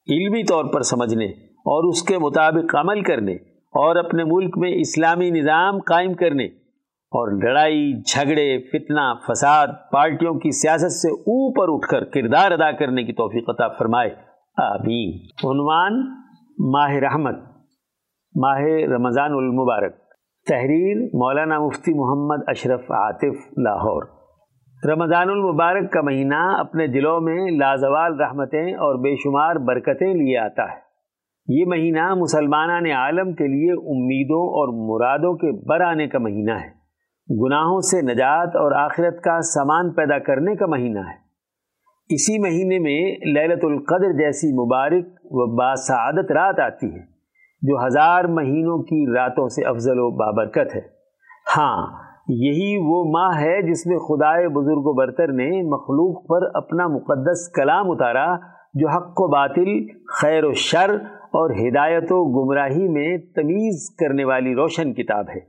علمی طور پر سمجھنے اور اس کے مطابق عمل کرنے اور اپنے ملک میں اسلامی نظام قائم کرنے اور لڑائی، جھگڑے، فتنہ، فساد پارٹیوں کی سیاست سے اوپر اٹھ کر کردار ادا کرنے کی توفیق عطا فرمائے۔ آمین۔ عنوان ماہ رحمت، ماہ رمضان المبارک۔ تحریر مولانا مفتی محمد اشرف عاطف لاہور۔ رمضان المبارک کا مہینہ اپنے دلوں میں لازوال رحمتیں اور بے شمار برکتیں لیے آتا ہے۔ یہ مہینہ مسلمانان عالم کے لیے امیدوں اور مرادوں کے بر آنے کا مہینہ ہے۔ گناہوں سے نجات اور آخرت کا سامان پیدا کرنے کا مہینہ ہے۔ اسی مہینے میں للت القدر جیسی مبارک و باسعادت رات آتی ہے۔ جو ہزار مہینوں کی راتوں سے افضل و بابرکت ہے۔ ہاں یہی وہ ماہ ہے جس میں خدائے بزرگ و برتر نے مخلوق پر اپنا مقدس کلام اتارا، جو حق و باطل، خیر و شر اور ہدایت و گمراہی میں تمیز کرنے والی روشن کتاب ہے۔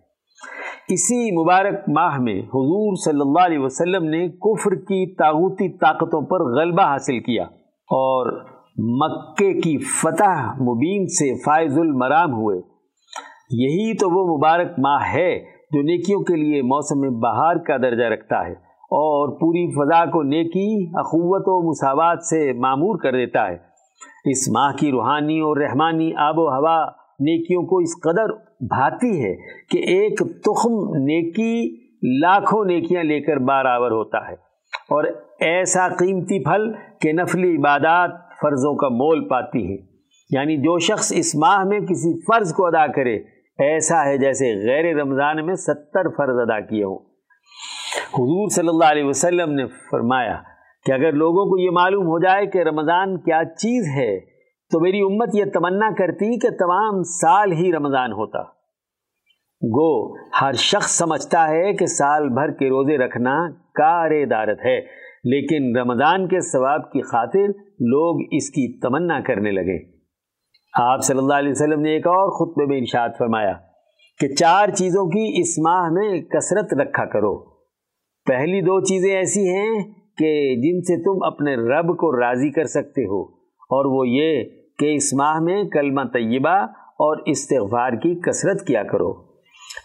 اسی مبارک ماہ میں حضور صلی اللہ علیہ وسلم نے کفر کی تاغوتی طاقتوں پر غلبہ حاصل کیا اور مکے کی فتح مبین سے فائز المرام ہوئے۔ یہی تو وہ مبارک ماہ ہے جو نیکیوں کے لیے موسم بہار کا درجہ رکھتا ہے اور پوری فضا کو نیکی، اخوت و مساوات سے معمور کر دیتا ہے۔ اس ماہ کی روحانی اور رحمانی آب و ہوا نیکیوں کو اس قدر بھاتی ہے کہ ایک تخم نیکی لاکھوں نیکیاں لے کر بارآور ہوتا ہے۔ اور ایسا قیمتی پھل کہ نفلی عبادات فرضوں کا مول پاتی ہے۔ یعنی جو شخص اس ماہ میں کسی فرض کو ادا کرے، ایسا ہے جیسے غیر رمضان میں ستر فرض ادا کیے ہوں۔ حضور صلی اللہ علیہ وسلم نے فرمایا کہ اگر لوگوں کو یہ معلوم ہو جائے کہ رمضان کیا چیز ہے، تو میری امت یہ تمنا کرتی کہ تمام سال ہی رمضان ہوتا۔ گو، ہر شخص سمجھتا ہے کہ سال بھر کے روزے رکھنا کار دارت ہے۔ لیکن رمضان کے ثواب کی خاطر لوگ اس کی تمنا کرنے لگے۔ آپ صلی اللہ علیہ وسلم نے ایک اور خطبے میں ارشاد فرمایا کہ چار چیزوں کی اس ماہ میں کثرت رکھا کرو۔ پہلی دو چیزیں ایسی ہیں کہ جن سے تم اپنے رب کو راضی کر سکتے ہو، اور وہ یہ کہ اس ماہ میں کلمہ طیبہ اور استغفار کی کثرت کیا کرو۔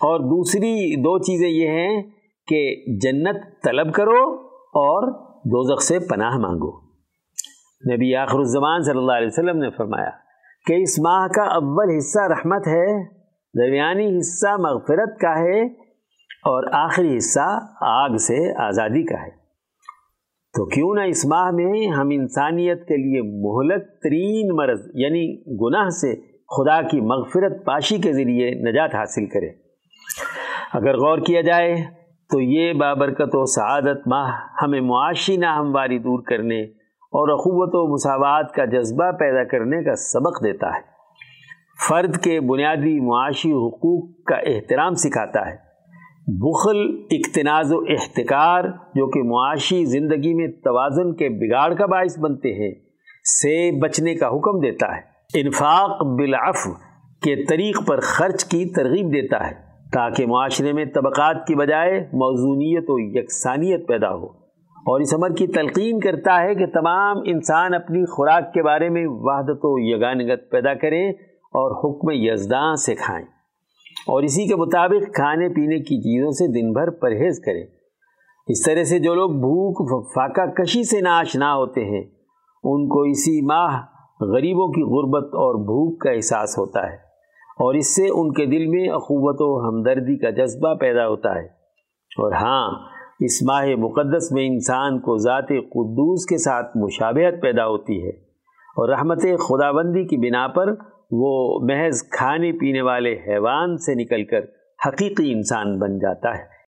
اور دوسری دو چیزیں یہ ہیں کہ جنت طلب کرو اور دوزخ سے پناہ مانگو۔ نبی آخر الزمان صلی اللہ علیہ وسلم نے فرمایا کہ اس ماہ کا اول حصہ رحمت ہے، درمیانی حصہ مغفرت کا ہے اور آخری حصہ آگ سے آزادی کا ہے۔ تو کیوں نہ اس ماہ میں ہم انسانیت کے لیے مہلک ترین مرض یعنی گناہ سے خدا کی مغفرت پاشی کے ذریعے نجات حاصل کرے۔ اگر غور کیا جائے تو یہ بابرکت و سعادت ماہ ہمیں معاشی ناہمواری دور کرنے اور اخوت و مساوات کا جذبہ پیدا کرنے کا سبق دیتا ہے۔ فرد کے بنیادی معاشی حقوق کا احترام سکھاتا ہے۔ بخل، اقتناز و احتکار جو کہ معاشی زندگی میں توازن کے بگاڑ کا باعث بنتے ہیں، سے بچنے کا حکم دیتا ہے۔ انفاق بالعف کے طریق پر خرچ کی ترغیب دیتا ہے۔ تاکہ معاشرے میں طبقات کی بجائے موزونیت و یکسانیت پیدا ہو۔ اور اس عمر کی تلقین کرتا ہے کہ تمام انسان اپنی خوراک کے بارے میں وحدت و یگانگت پیدا کریں اور حکم یزداں سے کھائیں۔ اور اسی کے مطابق کھانے پینے کی چیزوں سے دن بھر پرہیز کریں۔ اس طرح سے جو لوگ بھوک، فاقہ کشی سے ناشنا ہوتے ہیں، ان کو اسی ماہ غریبوں کی غربت اور بھوک کا احساس ہوتا ہے۔ اور اس سے ان کے دل میں اخوت و ہمدردی کا جذبہ پیدا ہوتا ہے۔ اور ہاں اس ماہ مقدس میں انسان کو ذات قدوس کے ساتھ مشابہت پیدا ہوتی ہے۔ اور رحمت خدا بندی کی بنا پر وہ محض کھانے پینے والے حیوان سے نکل کر حقیقی انسان بن جاتا ہے۔